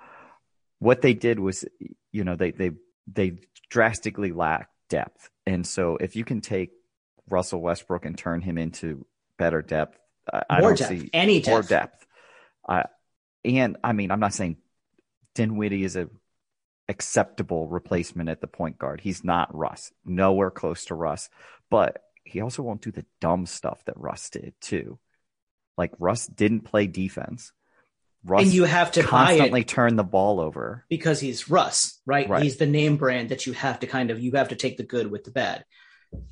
[SPEAKER 5] what they did was, you know, they they they drastically lack depth, and so if you can take Russell Westbrook and turn him into better depth, I, I
[SPEAKER 1] More
[SPEAKER 5] don't
[SPEAKER 1] depth.
[SPEAKER 5] see
[SPEAKER 1] Any
[SPEAKER 5] more
[SPEAKER 1] depth.
[SPEAKER 5] depth. I and I mean, I'm not saying Dinwiddie is a acceptable replacement at the point guard. He's not Russ, nowhere close to Russ, but he also won't do the dumb stuff that Russ did too. Like Russ didn't play defense. Russ
[SPEAKER 1] and you have to buy
[SPEAKER 5] constantly
[SPEAKER 1] it
[SPEAKER 5] turned the ball over.
[SPEAKER 1] because he's Russ, right?
[SPEAKER 5] Right.
[SPEAKER 1] He's the name brand that you have to kind of you have to take the good with the bad.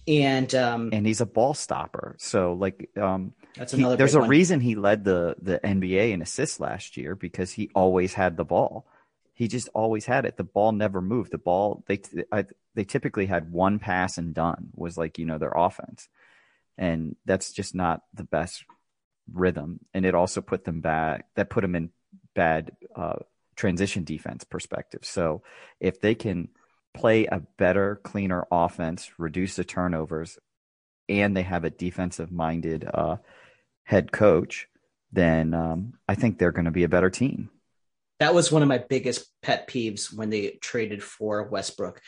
[SPEAKER 1] And um
[SPEAKER 5] And he's a ball stopper. So like um
[SPEAKER 1] that's
[SPEAKER 5] he-
[SPEAKER 1] another
[SPEAKER 5] there's a
[SPEAKER 1] one.
[SPEAKER 5] reason he led the the NBA in assists last year because he always had the ball. He just always had it. The ball never moved. The ball they I, they typically had one pass and done was like you know their offense, and that's just not the best rhythm. And it also put them back. That put them in bad uh, transition defense perspective. So if they can play a better, cleaner offense, reduce the turnovers, and they have a defensive minded uh, head coach, then um, I think they're going to be a better team.
[SPEAKER 1] That was one of my biggest pet peeves when they traded for Westbrook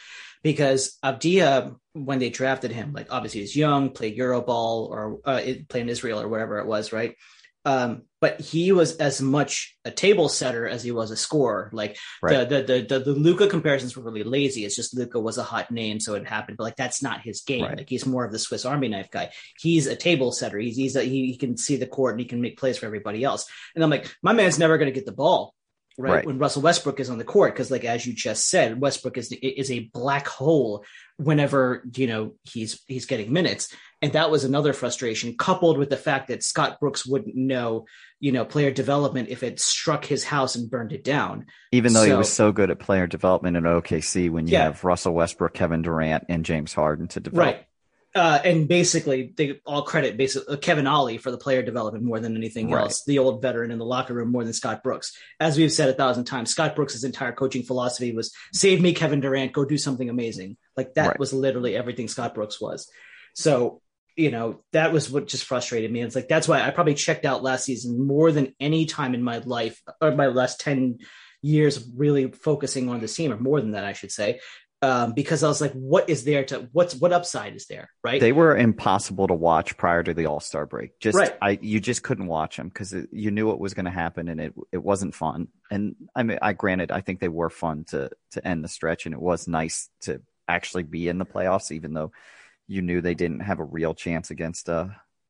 [SPEAKER 1] because Avdija, when they drafted him, like obviously he's young, played Euroball or uh, played in Israel or whatever it was, right? Um, but he was as much a table setter as he was a scorer. Like
[SPEAKER 5] Right.
[SPEAKER 1] the, the the the the Luka comparisons were really lazy. It's just Luka was a hot name, so it happened. But like that's not his game.
[SPEAKER 5] Right.
[SPEAKER 1] Like he's more of the Swiss Army knife guy. He's a table setter. He's he's a, he, he can see the court and he can make plays for everybody else. And I'm like, my man's never going to get the ball. Right?
[SPEAKER 5] Right.
[SPEAKER 1] when Russell Westbrook is on the court, because like as you just said, Westbrook is is a black hole whenever you know he's he's getting minutes, and that was another frustration, coupled with the fact that Scott Brooks wouldn't know you know player development if it struck his house and burned it down.
[SPEAKER 5] Even though he was so good at player development in OKC, when you
[SPEAKER 1] Yeah.
[SPEAKER 5] have Russell Westbrook, Kevin Durant, and James Harden to develop.
[SPEAKER 1] Right. Uh, and basically, they all credit basically uh, Kevin Ollie for the player development more than anything
[SPEAKER 5] Right.
[SPEAKER 1] else. The old veteran in the locker room more than Scott Brooks. As we've said a thousand times, Scott Brooks' entire coaching philosophy was save me, Kevin Durant, go do something amazing. Like that
[SPEAKER 5] Right.
[SPEAKER 1] was literally everything Scott Brooks was. So, you know, that was what just frustrated me. It's like that's why I probably checked out last season more than any time in my life or my last 10 years really focusing on this team, or more than that, I should say um, because I was like, what is there to what's what upside is there, right?
[SPEAKER 5] They were impossible to watch prior to the All Star break. Just
[SPEAKER 1] Right.
[SPEAKER 5] I you just couldn't watch them because you knew what was going to happen and it it wasn't fun. And I mean, I granted, I think they were fun to to end the stretch, and it was nice to actually be in the playoffs, even though you knew they didn't have a real chance against uh,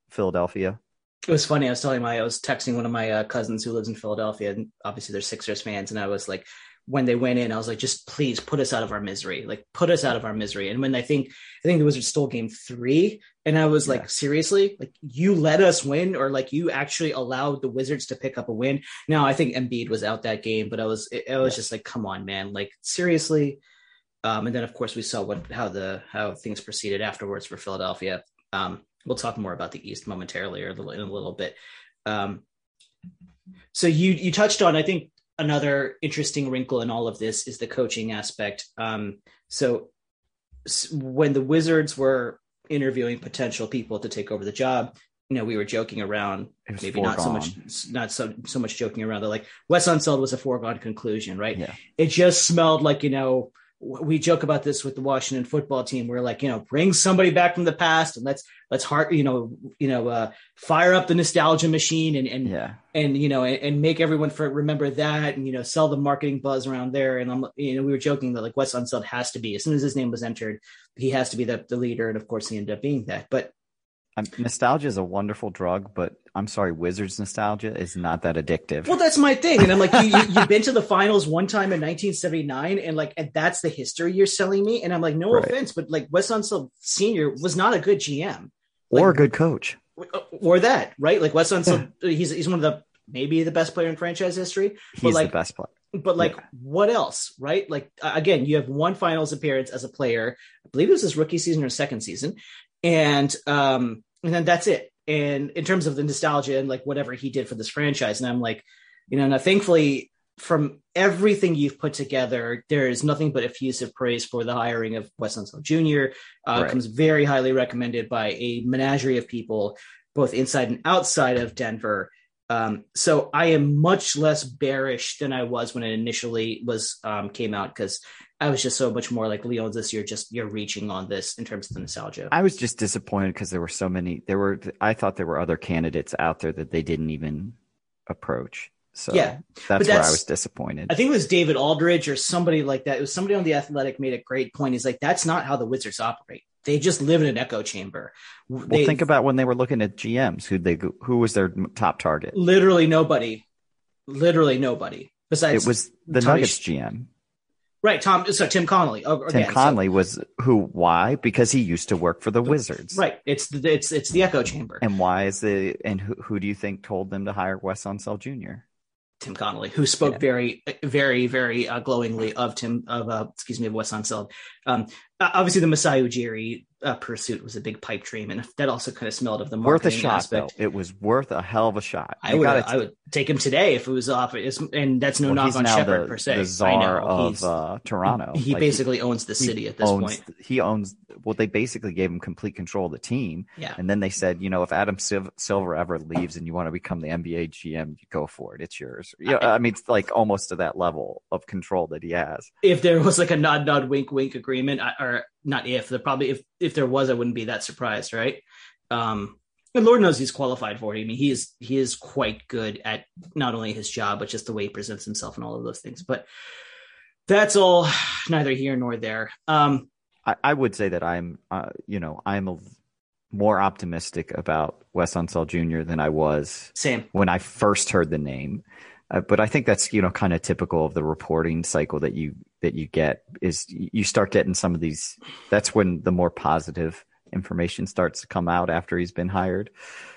[SPEAKER 5] Philadelphia.
[SPEAKER 1] it was funny. I was telling my, I was texting one of my uh, cousins who lives in Philadelphia, and obviously they're Sixers fans. And I was like, when they went in, I was like, just please put us out of our misery, like put us out of our misery. And when I think, I think the Wizards stole Game Three, and I was like,
[SPEAKER 5] Yeah.
[SPEAKER 1] seriously, like you let us win, or like you actually allowed the Wizards to pick up a win. Now I think Embiid was out that game, but I was, I was just like, come on, man, like seriously. Um, and then of course we saw what how the how things proceeded afterwards for Philadelphia. Um, we'll talk more about the East momentarily or a little- in a little bit. Um, so you you touched on I think another interesting wrinkle in all of this is the coaching aspect. Um, so when the Wizards were interviewing potential people to take over the job, you know, we were joking around maybe not so much not so so much joking around. They're like Wes Unseld was a foregone conclusion, right?
[SPEAKER 5] Yeah.
[SPEAKER 1] It just smelled like you know we joke about this with the Washington football team. We're like you know bring somebody back from the past and let's let's heart you know you know uh, fire up the nostalgia machine and and
[SPEAKER 5] Yeah.
[SPEAKER 1] and you know and, and make everyone for remember that and you know sell the marketing buzz around there. And I'm you know we were joking that like Wes Unseld has to be as soon as his name was entered, he has to be the the leader, and of course he ended up being that. But
[SPEAKER 5] Nostalgia is a wonderful drug, but I'm sorry, Wizards nostalgia is not that addictive.
[SPEAKER 1] Well, that's my thing, and I'm like, you, you, you've been to the finals one time in 1979, and like, and that's the history you're selling me. And I'm like, no
[SPEAKER 5] Right.
[SPEAKER 1] offense, but like, Wes Unseld Senior was not a good GM,
[SPEAKER 5] or a good coach.
[SPEAKER 1] or that, right? Like Wes Unseld, he's he's one of the maybe the best player in franchise history,
[SPEAKER 5] He's
[SPEAKER 1] like-
[SPEAKER 5] the best player.
[SPEAKER 1] but like,
[SPEAKER 5] Yeah.
[SPEAKER 1] what else, right? Like, uh, again, you have one finals appearance as a player. I believe it was his rookie season or second season, and um, and then that's it. And in terms of the nostalgia and like whatever he did for this franchise, and I'm like, you know, now thankfully from everything you've put together, there is nothing but effusive praise for the hiring of Wes Unseld Jr. Uh,
[SPEAKER 5] Right.
[SPEAKER 1] Comes very highly recommended by a menagerie of people, both inside and outside of Denver. Um, so I am much less bearish than I was when it initially was um, came out because I was just so much more like Leonsis this year. Just you're reaching on this in terms of the nostalgia.
[SPEAKER 5] I was just disappointed because there were so many. There were. I thought there were other candidates out there that they didn't even approach. So
[SPEAKER 1] Yeah,
[SPEAKER 5] that's, where I was disappointed.
[SPEAKER 1] I think it was David Aldridge or somebody like that. It was somebody on the Athletic made a great point. He's like, that's not how the Wizards operate. They just live in an echo chamber.
[SPEAKER 5] well,
[SPEAKER 1] They-
[SPEAKER 5] think about when they were looking at GMs. Who they who was their top target?
[SPEAKER 1] literally nobody, literally nobody besides
[SPEAKER 5] It was the
[SPEAKER 1] Tommy
[SPEAKER 5] Nuggets GM.
[SPEAKER 1] Right. Tom, so Tim Connolly. Oh,
[SPEAKER 5] Tim
[SPEAKER 1] Connolly so-
[SPEAKER 5] was who? Why? Because he used to work for the Wizards.
[SPEAKER 1] right. It's the it's it's the echo chamber.
[SPEAKER 5] And why is the and who, who do you think told them to hire Wes Unseld Jr.?
[SPEAKER 1] Tim Connolly, who spoke
[SPEAKER 5] Yeah.
[SPEAKER 1] very, very, very uh, glowingly of Tim of uh, excuse me of Wes Unseld. Um, obviously, the Masai Ujiri uh, pursuit was a big pipe dream, and that also kind of smelled of the
[SPEAKER 5] Worth a shot
[SPEAKER 1] aspect.
[SPEAKER 5] though. It was worth a hell of a shot.
[SPEAKER 1] I
[SPEAKER 5] You
[SPEAKER 1] would,
[SPEAKER 5] gotta-
[SPEAKER 1] I would take him today if it was off. And that's no
[SPEAKER 5] well,
[SPEAKER 1] knock on
[SPEAKER 5] Sheppard
[SPEAKER 1] per se.
[SPEAKER 5] the
[SPEAKER 1] I
[SPEAKER 5] czar
[SPEAKER 1] know.
[SPEAKER 5] of uh, Toronto.
[SPEAKER 1] he
[SPEAKER 5] Like,
[SPEAKER 1] basically owns the city at this
[SPEAKER 5] owns,
[SPEAKER 1] point.
[SPEAKER 5] He owns. Well, they basically gave him complete control of the team,
[SPEAKER 1] Yeah,
[SPEAKER 5] and then they said, you know, if Adam Sil- Silver ever leaves and you want to become the NBA GM, you go for it. It's yours. Yeah, I mean, it's like almost to that level of control that he has.
[SPEAKER 1] if there was like a nod, nod, wink, wink agreement, I- or not if, the probably if if there was, I wouldn't be that surprised, right? Um, and Lord knows he's qualified for it. I mean, he is he is quite good at not only his job but just the way he presents himself and all of those things. But that's all neither here nor there. Um,
[SPEAKER 5] I, I would say that I'm, uh, you know, I'm a, more optimistic about Wes Unseld Jr. than I was
[SPEAKER 1] same.
[SPEAKER 5] when I first heard the name. Uh, but I think that's you know kind of typical of the reporting cycle that you that you get is you start getting some of these. That's when the more positive information starts to come out after he's been hired.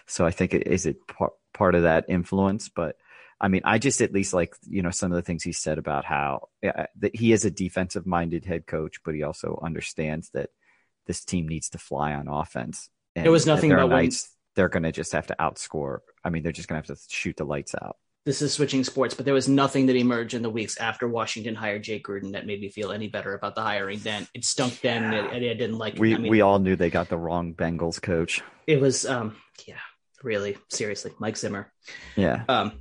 [SPEAKER 5] So I think it is it part part of that influence, but. I mean, I just at least like you know some of the things he said about how uh, that he is a defensive minded head coach, but he also understands that this team needs to fly on offense. And
[SPEAKER 1] There was nothing about when-
[SPEAKER 5] they're going to just have to outscore. I mean, they're just going to have to shoot the lights out.
[SPEAKER 1] This is switching sports, but there was nothing that emerged in the weeks after Washington hired Jay Gruden that made me feel any better about the hiring. Then it stunk. Then and it, I didn't like. it.
[SPEAKER 5] We
[SPEAKER 1] I mean,
[SPEAKER 5] we all knew they got the wrong Bengals coach.
[SPEAKER 1] it was um yeah really seriously Mike Zimmer.
[SPEAKER 5] Yeah,
[SPEAKER 1] Um,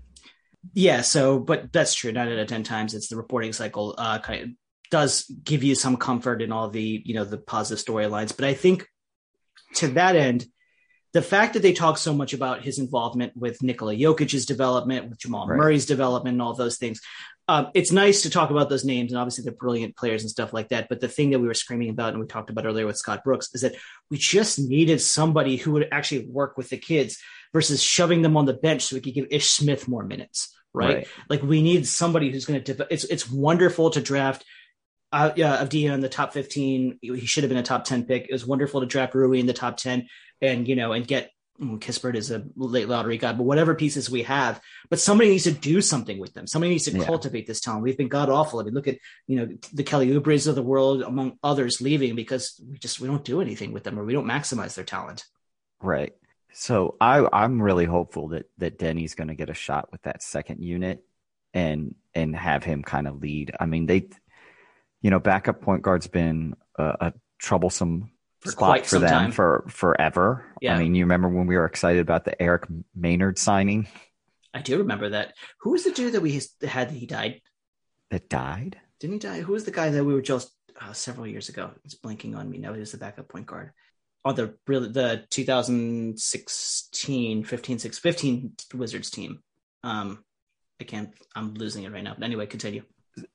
[SPEAKER 1] yeah. So, but that's true. Nine out of ten times, it's the reporting cycle uh, kind of does give you some comfort in all the you know the positive storylines. But I think to that end, the fact that they talk so much about his involvement with Nikola Jokic's development, with Jamal
[SPEAKER 5] Right.
[SPEAKER 1] Murray's development, and all those things, um, it's nice to talk about those names, and obviously they're brilliant players and stuff like that. But the thing that we were screaming about, and we talked about earlier with Scott Brooks, is that we just needed somebody who would actually work with the kids versus shoving them on the bench so we could give Ish Smith more minutes, right? Like we need somebody who's going to. De- it's it's wonderful to draft. Uh, yeah, Avdija in the top fifteen. He should have been a top ten pick. It was wonderful to draft Rui in the top ten, and you know, and get mm, Kispert is a late lottery guy. But whatever pieces we have, but somebody needs to do something with them. Somebody needs to
[SPEAKER 5] Yeah.
[SPEAKER 1] cultivate this talent. We've been god awful. I mean, look at you know the Kelly Oubre's of the world, among others, leaving because we just we don't do anything with them or we don't maximize their talent.
[SPEAKER 5] Right. So I I'm really hopeful that that Deni's going to get a shot with that second unit and and have him kind of lead. I mean they you know backup point guard's been a, a troublesome
[SPEAKER 1] For
[SPEAKER 5] spot for them
[SPEAKER 1] time.
[SPEAKER 5] for forever.
[SPEAKER 1] Yeah.
[SPEAKER 5] I mean you remember when we were excited about the Eric Maynor signing
[SPEAKER 1] I do remember that. Who was the dude that we had that he died?
[SPEAKER 5] that died?
[SPEAKER 1] Didn't he die? Who was the guy that we were just uh, several years ago? It's blanking on me now. He was the backup point guard on the really the 2016, 15, 6, 15 Wizards team. Um, I can't. I'm losing it right now. But anyway, continue.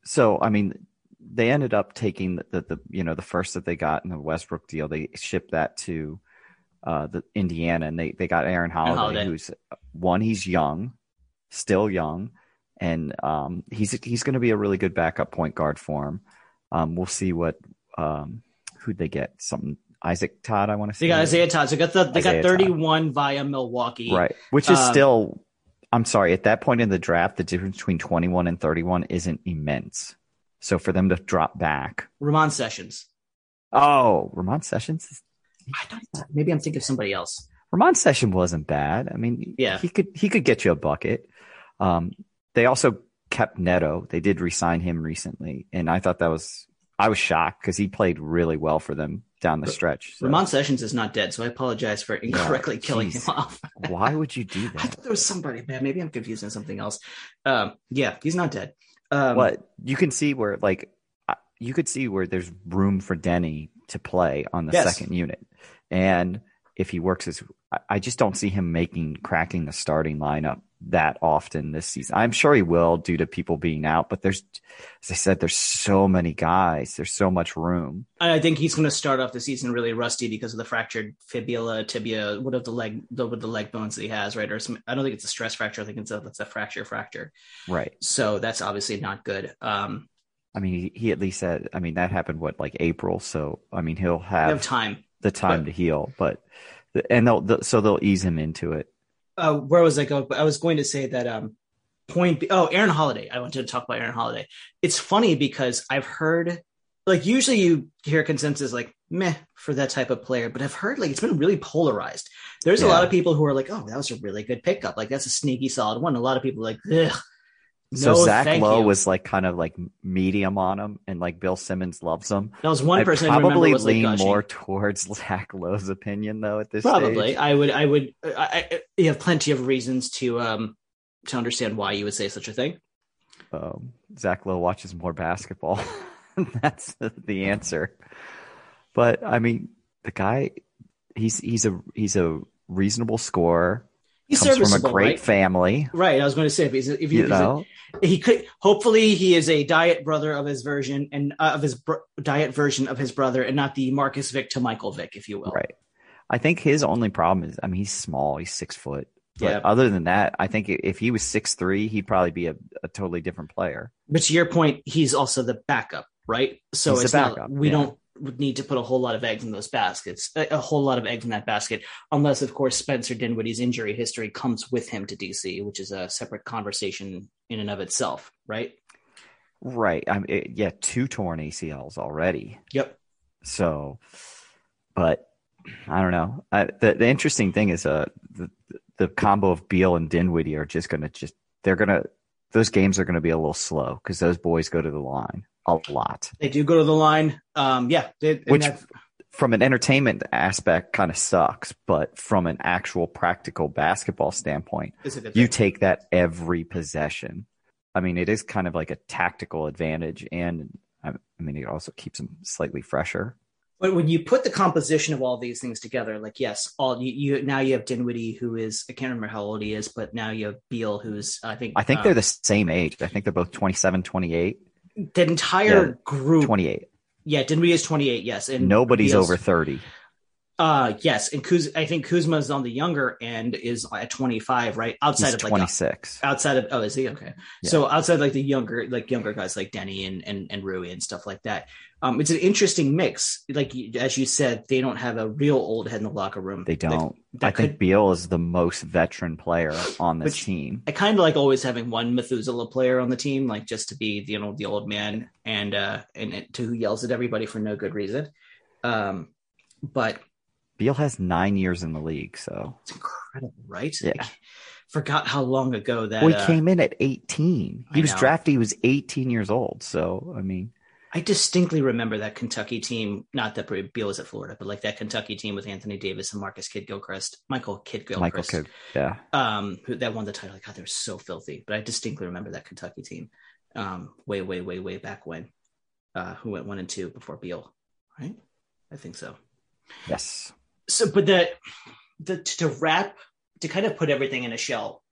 [SPEAKER 5] So I mean they ended up taking the, the, the you know the first that they got in the Westbrook deal. They shipped that to uh, the Indiana, and they they got Aaron Holiday,
[SPEAKER 1] Holiday.
[SPEAKER 5] who's one. He's young, still young, and um, he's he's going to be a really good backup point guard for him. Um, we'll see what um, who'd they get? Something Isaac Todd, I want to say.
[SPEAKER 1] They got Isaiah Todd. So they got the, they
[SPEAKER 5] Isaiah
[SPEAKER 1] got
[SPEAKER 5] Todd.
[SPEAKER 1] 31 via Milwaukee.
[SPEAKER 5] right? Which is
[SPEAKER 1] Um,
[SPEAKER 5] still. I'm sorry. At that point in the draft, the difference between 21 and 31 isn't immense. So for them to drop back,
[SPEAKER 1] Ramon Sessions.
[SPEAKER 5] oh, Ramon Sessions
[SPEAKER 1] I don't. Maybe I'm thinking of somebody else.
[SPEAKER 5] Ramon Session wasn't bad. I mean,
[SPEAKER 1] Yeah.
[SPEAKER 5] he could he could get you a bucket. Um, they also kept Neto. They did resign him recently, and I thought that was I was shocked because he played really well for them down the stretch. So
[SPEAKER 1] Ramon Sessions is not dead, so I apologize for incorrectly killing him off.
[SPEAKER 5] why would you do that?
[SPEAKER 1] I thought there was somebody, man. Maybe I'm confusing something else. Um, yeah, he's not dead. Um,
[SPEAKER 5] What you can see where like uh, you could see where there's room for Deni to play on the
[SPEAKER 1] Yes.
[SPEAKER 5] second unit, and if he works his, I- I just don't see him making cracking the starting lineup that often this season. I'm sure he will due to people being out, but there's, as I said, there's so many guys. There's so much room.
[SPEAKER 1] And I think he's going to start off the season really rusty because of the fractured fibula, tibia, what of the leg, the, with the leg bones that he has, right? Or some, I don't think it's a stress fracture. I think it's a, it's a fracture fracture.
[SPEAKER 5] Right.
[SPEAKER 1] So that's obviously not good. Um,
[SPEAKER 5] I mean, he, he at least said, I mean, that happened what, like April. So, I mean, he'll have,
[SPEAKER 1] have time.
[SPEAKER 5] the time
[SPEAKER 1] but-
[SPEAKER 5] to heal, but, and they'll, the, so they'll ease him into it.
[SPEAKER 1] Uh, where was I going? I was going to say that, um, point, oh, Aaron Holiday. I wanted to talk about Aaron Holiday. It's funny because I've heard, like, usually you hear consensus like, meh, for that type of player, but I've heard like it's been really polarized. There's a lot of people who are like, oh, that was a really good pickup. Like, that's a sneaky solid one. A lot of people are like, ugh.
[SPEAKER 5] So
[SPEAKER 1] no,
[SPEAKER 5] Zach Lowe
[SPEAKER 1] you.
[SPEAKER 5] was like kind of like medium on him, and like Bill Simmons loves him.
[SPEAKER 1] That was one
[SPEAKER 5] I
[SPEAKER 1] person I
[SPEAKER 5] probably
[SPEAKER 1] remember was like
[SPEAKER 5] lean more towards Zach Lowe's opinion though at this
[SPEAKER 1] Probably,
[SPEAKER 5] stage.
[SPEAKER 1] I would. I would. I, I, you have plenty of reasons to um to understand why you would say such a thing.
[SPEAKER 5] Um, Zach Lowe watches more basketball. That's the answer. But I mean, the guy, he's he's a he's a reasonable scorer.
[SPEAKER 1] He's
[SPEAKER 5] comes from a great
[SPEAKER 1] right?
[SPEAKER 5] family.
[SPEAKER 1] Right. I was going to say if he's if, he,
[SPEAKER 5] You
[SPEAKER 1] if he's a- he could hopefully he is a diet brother of his version and uh, of his br- diet version of his brother and not the Marcus Vick to Michael Vick, if you will.
[SPEAKER 5] right? I think his only problem is, I mean, he's small. He's six foot. But
[SPEAKER 1] Yeah.
[SPEAKER 5] other than that, I think if he was six three, he'd probably be a, a totally different player.
[SPEAKER 1] But to your point, he's also the backup, right? So
[SPEAKER 5] He's
[SPEAKER 1] it's not we
[SPEAKER 5] yeah.
[SPEAKER 1] don't need to put a whole lot of eggs in those baskets, a, whole lot of eggs in that basket, unless of course Spencer Dinwiddie's injury history comes with him to DC, which is a separate conversation in and of itself, right?
[SPEAKER 5] Right. I mean, yeah, two torn ACLs already.
[SPEAKER 1] Yep.
[SPEAKER 5] So, but I don't know. I, the the interesting thing is, uh, the the combo of Beal and Dinwiddie are just gonna just they're gonna those games are gonna be a little slow because those boys go to the line a lot.
[SPEAKER 1] They do go to the line. Um, yeah, they,
[SPEAKER 5] Which- From an entertainment aspect, kind of sucks, but from an actual practical basketball standpoint,
[SPEAKER 1] is a good
[SPEAKER 5] you take that every possession. I mean, it is kind of like a tactical advantage, and I mean, it also keeps them slightly fresher.
[SPEAKER 1] But when you put the composition of all these things together, like yes, all you, you now you have Dinwiddie, who is I can't remember how old he is, but now you have Beal, who's I think
[SPEAKER 5] I think
[SPEAKER 1] um,
[SPEAKER 5] they're the same age. I think they're both 27, 28,
[SPEAKER 1] the entire
[SPEAKER 5] Yeah,
[SPEAKER 1] group.
[SPEAKER 5] 28.
[SPEAKER 1] Yeah, Dinwiddie is twenty eight. Yes, and
[SPEAKER 5] Nobody's over 30.
[SPEAKER 1] Uh, yes, and Kuz, I think Kuzma is on the younger end, is at twenty five, right outside
[SPEAKER 5] He's
[SPEAKER 1] of like
[SPEAKER 5] 26.
[SPEAKER 1] outside of oh is he okay
[SPEAKER 5] Yeah.
[SPEAKER 1] so outside like the younger like younger guys like deni and and, and rui and stuff like that um it's an interesting mix like as you said they don't have a real old head in the locker room
[SPEAKER 5] they don't.
[SPEAKER 1] that
[SPEAKER 5] I think Beal is the most veteran player on this team.
[SPEAKER 1] i kind of like always having one methuselah player on the team like just to be you know the old man and uh and, and to who yells at everybody for no good reason um but
[SPEAKER 5] Beal has nine years in the league, so
[SPEAKER 1] it's incredible right
[SPEAKER 5] Yeah.
[SPEAKER 1] I forgot how long ago that
[SPEAKER 5] well, he
[SPEAKER 1] uh,
[SPEAKER 5] came in at 18.
[SPEAKER 1] I
[SPEAKER 5] He was
[SPEAKER 1] know.
[SPEAKER 5] drafted. He was 18 years old. So I mean,
[SPEAKER 1] I distinctly remember that Kentucky team, not that Beal was at Florida, but like that Kentucky team with Anthony Davis and Marcus Kidd Gilchrist, Michael Kidd Gilchrist,
[SPEAKER 5] Michael could, yeah,
[SPEAKER 1] um, who that won the title. God, they're so filthy. But I distinctly remember that Kentucky team, um, way, way, way, way back when, uh, who went one and two before Beal, right? I think so.
[SPEAKER 5] yes,
[SPEAKER 1] So, but the, the to wrap, to kind of put everything in a shell,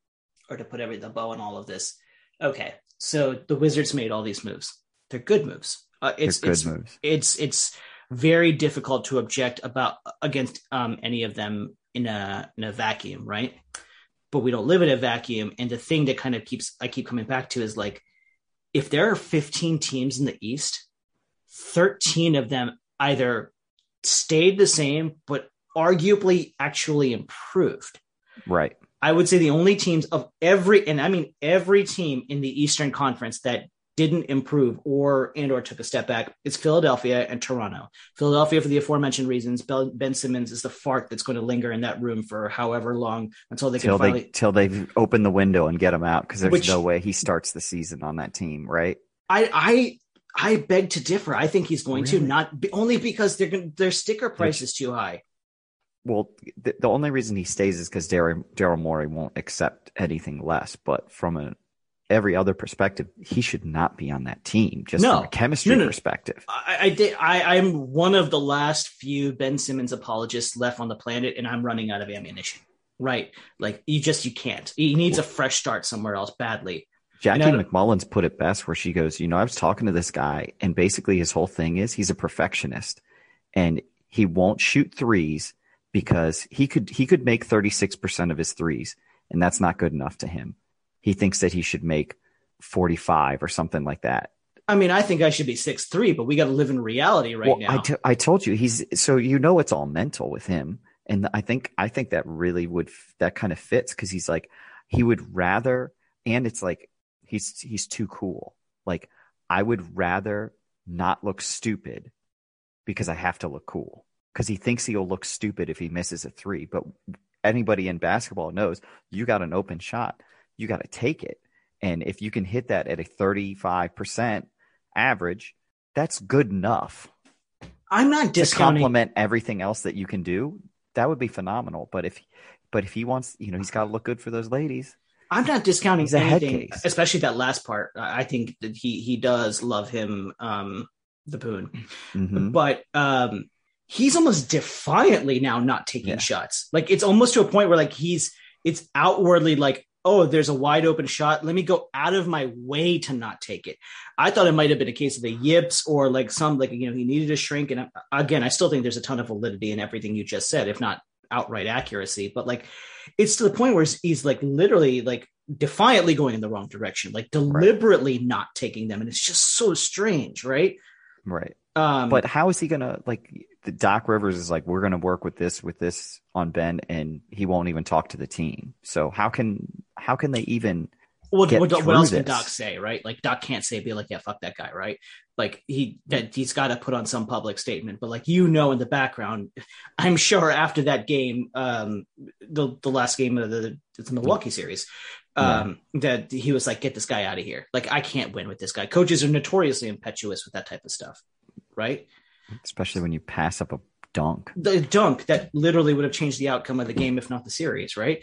[SPEAKER 1] or to put every the bow on all of this. Okay, so the Wizards made all these moves. They're good moves. Uh, it's
[SPEAKER 5] good
[SPEAKER 1] it's
[SPEAKER 5] moves.
[SPEAKER 1] it's it's very difficult to object about against um, any of them in a in a vacuum, right? But we don't live in a vacuum, and the thing that kind of keeps I keep coming back to is like, if there are 15 teams in the East, 13 of them either stayed the same, but arguably actually improved.
[SPEAKER 5] Right.
[SPEAKER 1] I would say the only teams of every, and I mean every team in the Eastern Conference that didn't improve or and or took a step back is Philadelphia and Toronto. Philadelphia for the aforementioned reasons. Ben Simmons is the fart that's going to linger in that room for however long until they can
[SPEAKER 5] Till
[SPEAKER 1] finally.
[SPEAKER 5] they till they open the window and get him out because there's
[SPEAKER 1] Which-
[SPEAKER 5] no way he starts the season on that team, right?
[SPEAKER 1] I I I beg to differ. I think he's going to not be, only because they're their sticker price is too high.
[SPEAKER 5] Well, the, the only reason he stays is because Daryl Daryl Morey won't accept anything less. But from a every other perspective, he should not be on that team. Just
[SPEAKER 1] No.
[SPEAKER 5] from a chemistry
[SPEAKER 1] No, no.
[SPEAKER 5] perspective.
[SPEAKER 1] I, I did. I, I'm one of the last few Ben Simmons apologists left on the planet, and I'm running out of ammunition. Right? Like you just you can't. He needs a fresh start somewhere else badly.
[SPEAKER 5] Jackie MacMullan put it best where she goes, you know, I was talking to this guy and basically his whole thing is he's a perfectionist and he won't shoot threes because he could he could make 36% of his threes and that's not good enough to him. He thinks that he should make 45 or something like that.
[SPEAKER 1] I mean, I think I should be six three, but we got to live in reality right
[SPEAKER 5] well,
[SPEAKER 1] now.
[SPEAKER 5] I, t- I told you he's so you know it's all mental with him, and I think I think that really would that kind of fits because he's like he would rather, and it's like he's he's too cool. Like I would rather not look stupid because I have to look cool because he thinks he'll look stupid if he misses a three. But anybody in basketball knows you got an open shot, you got to take it, and if you can hit that at a thirty five percent average, that's good enough
[SPEAKER 1] I'm not
[SPEAKER 5] to
[SPEAKER 1] discounting.
[SPEAKER 5] complement everything else that you can do, that would be phenomenal. But if but if he wants, you know, he's got to look good for those ladies.
[SPEAKER 1] I'm not discounting
[SPEAKER 5] He's
[SPEAKER 1] anything, especially that last part. I think that he he does love him, um, the Boone.
[SPEAKER 5] Mhm.
[SPEAKER 1] but um he's almost defiantly now not taking
[SPEAKER 5] Yeah.
[SPEAKER 1] shots. Like it's almost to a point where like he's it's outwardly like oh there's a wide open shot. Let me go out of my way to not take it. I thought it might have been a case of the yips or like some like you know he needed to shrink. And uh, again i still think there's a ton of validity in everything you just said if not outright accuracy. But like it's to the point where he's, he's like literally like defiantly going in the wrong direction like deliberately not taking them. And it's just so strange right?
[SPEAKER 5] Right.
[SPEAKER 1] Um
[SPEAKER 5] But how is he gonna like the Doc Rivers is like, we're gonna work with this with this on Ben and he won't even talk to the team. So how can how can they even
[SPEAKER 1] what, what, what else can. Doc say, right? Like Doc can't say, be like, yeah, fuck that guy, right? Like he that he's got to put on some public statement, but like you know, in the background, I'm sure after that game, um, the the last game of the it's the Milwaukee series, um, that he was like, get this guy out of here. Like I can't win with this guy. Coaches are notoriously impetuous with that type of stuff, right?
[SPEAKER 5] especially when you pass up a dunk.
[SPEAKER 1] the dunk that literally would have changed the outcome of the game, if not the series, right?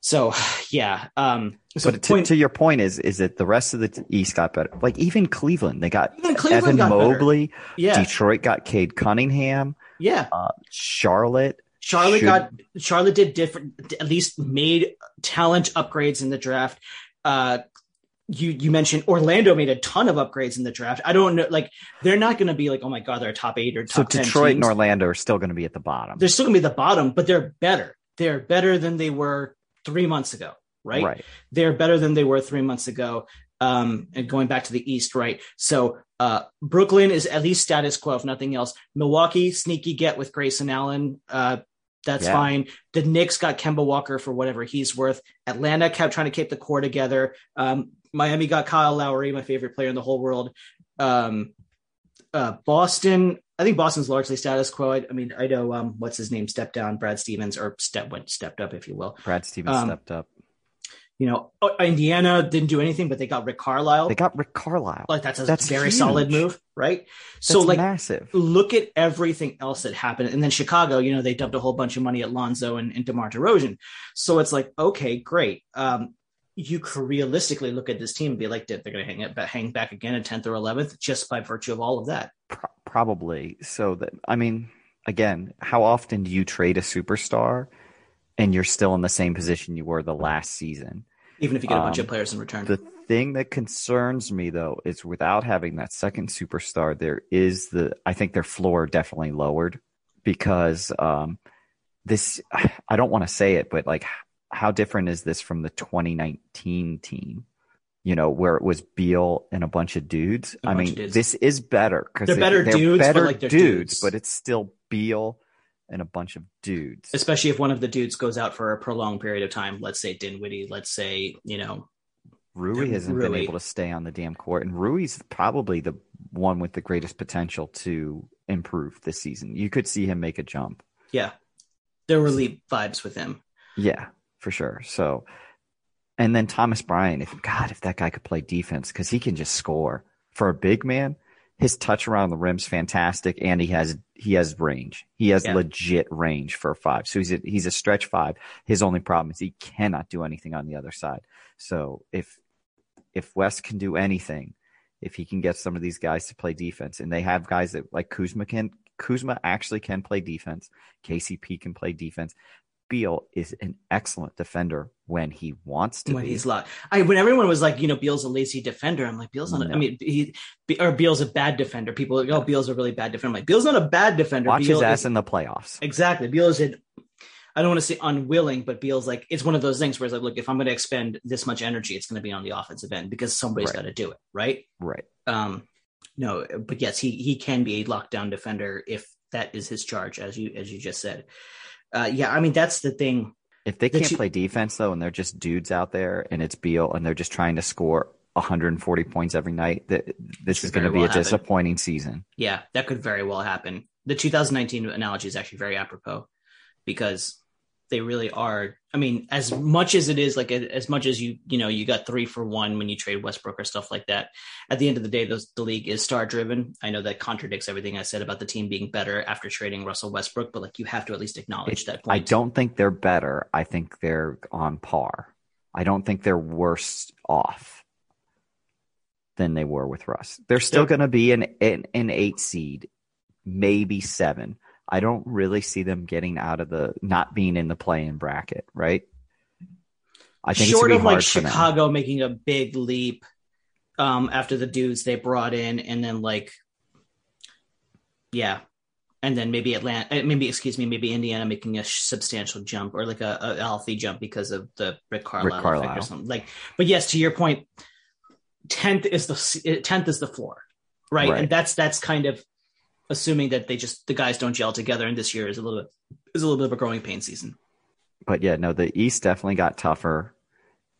[SPEAKER 1] So yeah. Um, so
[SPEAKER 5] but to,
[SPEAKER 1] point,
[SPEAKER 5] to your point is is that the rest of the East got better. Like even Cleveland, they got
[SPEAKER 1] Even Cleveland
[SPEAKER 5] Evan
[SPEAKER 1] got better.
[SPEAKER 5] Mobley.
[SPEAKER 1] yeah,
[SPEAKER 5] Detroit got Cade Cunningham.
[SPEAKER 1] yeah.
[SPEAKER 5] Uh, Charlotte.
[SPEAKER 1] Charlotte
[SPEAKER 5] should-
[SPEAKER 1] got Charlotte did different at least made talent upgrades in the draft. Uh you you mentioned Orlando made a ton of upgrades in the draft. I don't know like they're not going to be like oh my god they're a top 8 or
[SPEAKER 5] So
[SPEAKER 1] top 10
[SPEAKER 5] Detroit and. Orlando are still going to be at the bottom.
[SPEAKER 1] They're still going to be at the bottom, but they're better. They're better than they were 3 months ago, right?
[SPEAKER 5] Right.
[SPEAKER 1] They're better than they were 3 months ago. Um and going back to the east, right? So uh Brooklyn is at least status quo if nothing else. Milwaukee sneaky get with Grayson Allen. Uh that's
[SPEAKER 5] Yeah.
[SPEAKER 1] fine. The Knicks got Kemba Walker for whatever he's worth. Atlanta kept trying to keep the core together. Um, Miami got Kyle Lowry, my favorite player in the whole world. Um, uh, Boston, I think Boston's largely status quo. I, I mean, I know um, what's his name stepped down, Brad Stevens, or step went stepped up, if you will.
[SPEAKER 5] Brad Stevens
[SPEAKER 1] Um,
[SPEAKER 5] stepped up.
[SPEAKER 1] You know, oh, Indiana didn't do anything, but they got Rick Carlisle.
[SPEAKER 5] They got Rick Carlisle.
[SPEAKER 1] like that's a
[SPEAKER 5] That's
[SPEAKER 1] very
[SPEAKER 5] huge.
[SPEAKER 1] solid move, right? so
[SPEAKER 5] That's
[SPEAKER 1] like
[SPEAKER 5] massive.
[SPEAKER 1] look at everything else that happened. And then Chicago, you know, they dumped a whole bunch of money at Lonzo and, and DeMar DeRozan. So it's like, okay, great. Um, you could realistically look at this team and be like, they're going to hang it, but hang back again at 10th or 11th just by virtue of all of that.
[SPEAKER 5] Pro- probably. So that I mean, again, how often do you trade a superstar and you're still in the same position you were the last season?
[SPEAKER 1] Even if you get a bunch
[SPEAKER 5] Um,
[SPEAKER 1] of players in return.
[SPEAKER 5] The thing that concerns me though is without having that second superstar, there is the I think their floor definitely lowered because um this I don't want to say it, but like how different is this from the 2019 team? You know, where it was Beal and a bunch of dudes.
[SPEAKER 1] A
[SPEAKER 5] I mean,
[SPEAKER 1] dudes.
[SPEAKER 5] this is better because
[SPEAKER 1] They're better dudes, but,
[SPEAKER 5] better
[SPEAKER 1] like, they're
[SPEAKER 5] dudes,
[SPEAKER 1] dudes.
[SPEAKER 5] but it's still Beal and a bunch of dudes.
[SPEAKER 1] Especially if one of the dudes goes out for a prolonged period of time. Let's say Dinwiddie, let's say, you know,
[SPEAKER 5] Rui hasn't been able to stay on the damn court, and Rui's probably the one with the greatest potential to improve this season. You could see him make a jump.
[SPEAKER 1] yeah, there were leap vibes with him.
[SPEAKER 5] Yeah, for sure. So, and then Thomas Bryant, if God, if that guy could play defense, because he can just score for a big man. His touch around the rim's fantastic, and he has he has range. He has
[SPEAKER 1] Yeah.
[SPEAKER 5] legit range for a five. So he's a, he's a stretch five. His only problem is he cannot do anything on the other side. So if if Wes can do anything, if he can get some of these guys to play defense, and they have guys that like Kuzma can Kuzma actually can play defense. KCP can play defense. Beal is an excellent defender when he wants to
[SPEAKER 1] when
[SPEAKER 5] be.
[SPEAKER 1] he's locked. I when everyone was like, you know, Beal's a lazy defender. I'm like, Beal's not. I
[SPEAKER 5] No.
[SPEAKER 1] mean, he or Beal's a bad defender. People, are like, oh, Beal's a really bad defender. I'm like, Beal's not a bad defender.
[SPEAKER 5] Watch
[SPEAKER 1] Beal
[SPEAKER 5] his ass
[SPEAKER 1] is-
[SPEAKER 5] in the playoffs.
[SPEAKER 1] exactly. Beal is an. I don't want to say unwilling, but Beal's like it's one of those things where it's like, look, if I'm going to expend this much energy, it's going to be on the offensive end because somebody's
[SPEAKER 5] Right.
[SPEAKER 1] got to do it, right?
[SPEAKER 5] Right.
[SPEAKER 1] Um, no, but yes, he he can be a lockdown defender if that is his charge, as you as you just said. Uh, yeah, I mean that's the thing.
[SPEAKER 5] If they can't
[SPEAKER 1] you-
[SPEAKER 5] play defense though, and they're just dudes out there, and it's Beal, and they're just trying to score 140 points every night, that this is going to be
[SPEAKER 1] well
[SPEAKER 5] a
[SPEAKER 1] happen.
[SPEAKER 5] disappointing season.
[SPEAKER 1] Yeah, that could very well happen. The 2019 analogy is actually very apropos because they really are. I mean, as much as it is like as much as you you know you got three for one when you trade Westbrook or stuff like that. At the end of the day, those the league is star driven. I know that contradicts everything I said about the team being better after trading Russell Westbrook, but like you have to at least acknowledge
[SPEAKER 5] It-
[SPEAKER 1] that.
[SPEAKER 5] I don't think they're better. I think they're on par. I don't think they're worse off than they were with Russ. They're still going to be an, an an eight seed, maybe seven. I don't really see them getting out of the not being in the play-in bracket, right? I think
[SPEAKER 1] short of like. Chicago making a big leap um after the dudes they brought in and then like yeah and then maybe Atlanta uh, maybe excuse me maybe Indiana making a substantial jump or like a, a healthy jump because of the Rick Carlisle, effect
[SPEAKER 5] Carlisle.
[SPEAKER 1] or something like but yes to your point 10th is the 10th is the floor right?
[SPEAKER 5] Right.
[SPEAKER 1] and that's that's kind of assuming that they just the guys don't gel together and this year is a little bit is a little bit of a growing pain season
[SPEAKER 5] but yeah, no, the East definitely got tougher,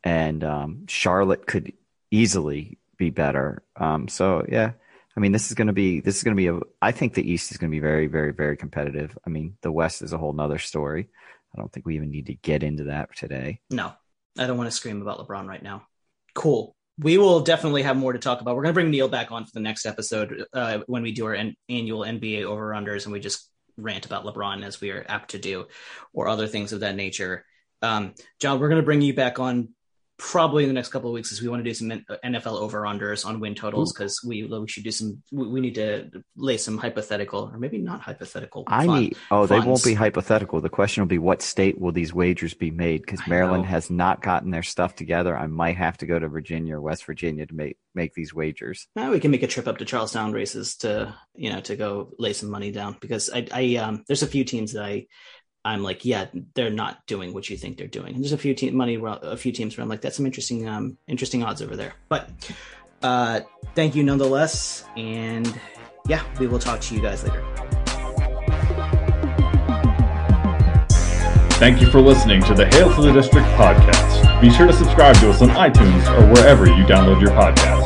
[SPEAKER 5] and um, Charlotte could easily be better. Um, so yeah, I mean, this is going to be this is going to be a. I think the East is going to be very, very, very competitive. I mean, the West is a whole nother story. I don't think we even need to get into that today.
[SPEAKER 1] No, I don't want to scream about LeBron right now. Cool. We will definitely have more to talk about. We're going to bring Neil back on for the next episode uh, when we do our an- annual NBA over unders and we just rant about LeBron as we are apt to do, or other things of that nature. Um, John, we're going to bring you back on probably in the next couple of weeks is we want to do some NFL over unders on win totals because we we should do some we, need to lay some hypothetical or maybe not hypothetical.
[SPEAKER 5] I fun, need oh funds. they won't be hypothetical. The question will be what state will these wagers be made because Maryland has not gotten their stuff together. I might have to go to Virginia or West Virginia to make make these wagers.
[SPEAKER 1] Now we can make a trip up to Charlestown races to you know to go lay some money down because I I um there's a few teams that I I'm like, yeah, they're not doing what you think they're doing. And there's a few te- money, a few teams where I'm like, that's some interesting, um, interesting odds over there. But uh, thank you nonetheless, and yeah, we will talk to you guys later.
[SPEAKER 2] Thank you for listening to the Hail to the District podcast. Be sure to subscribe to us on iTunes or wherever you download your podcasts.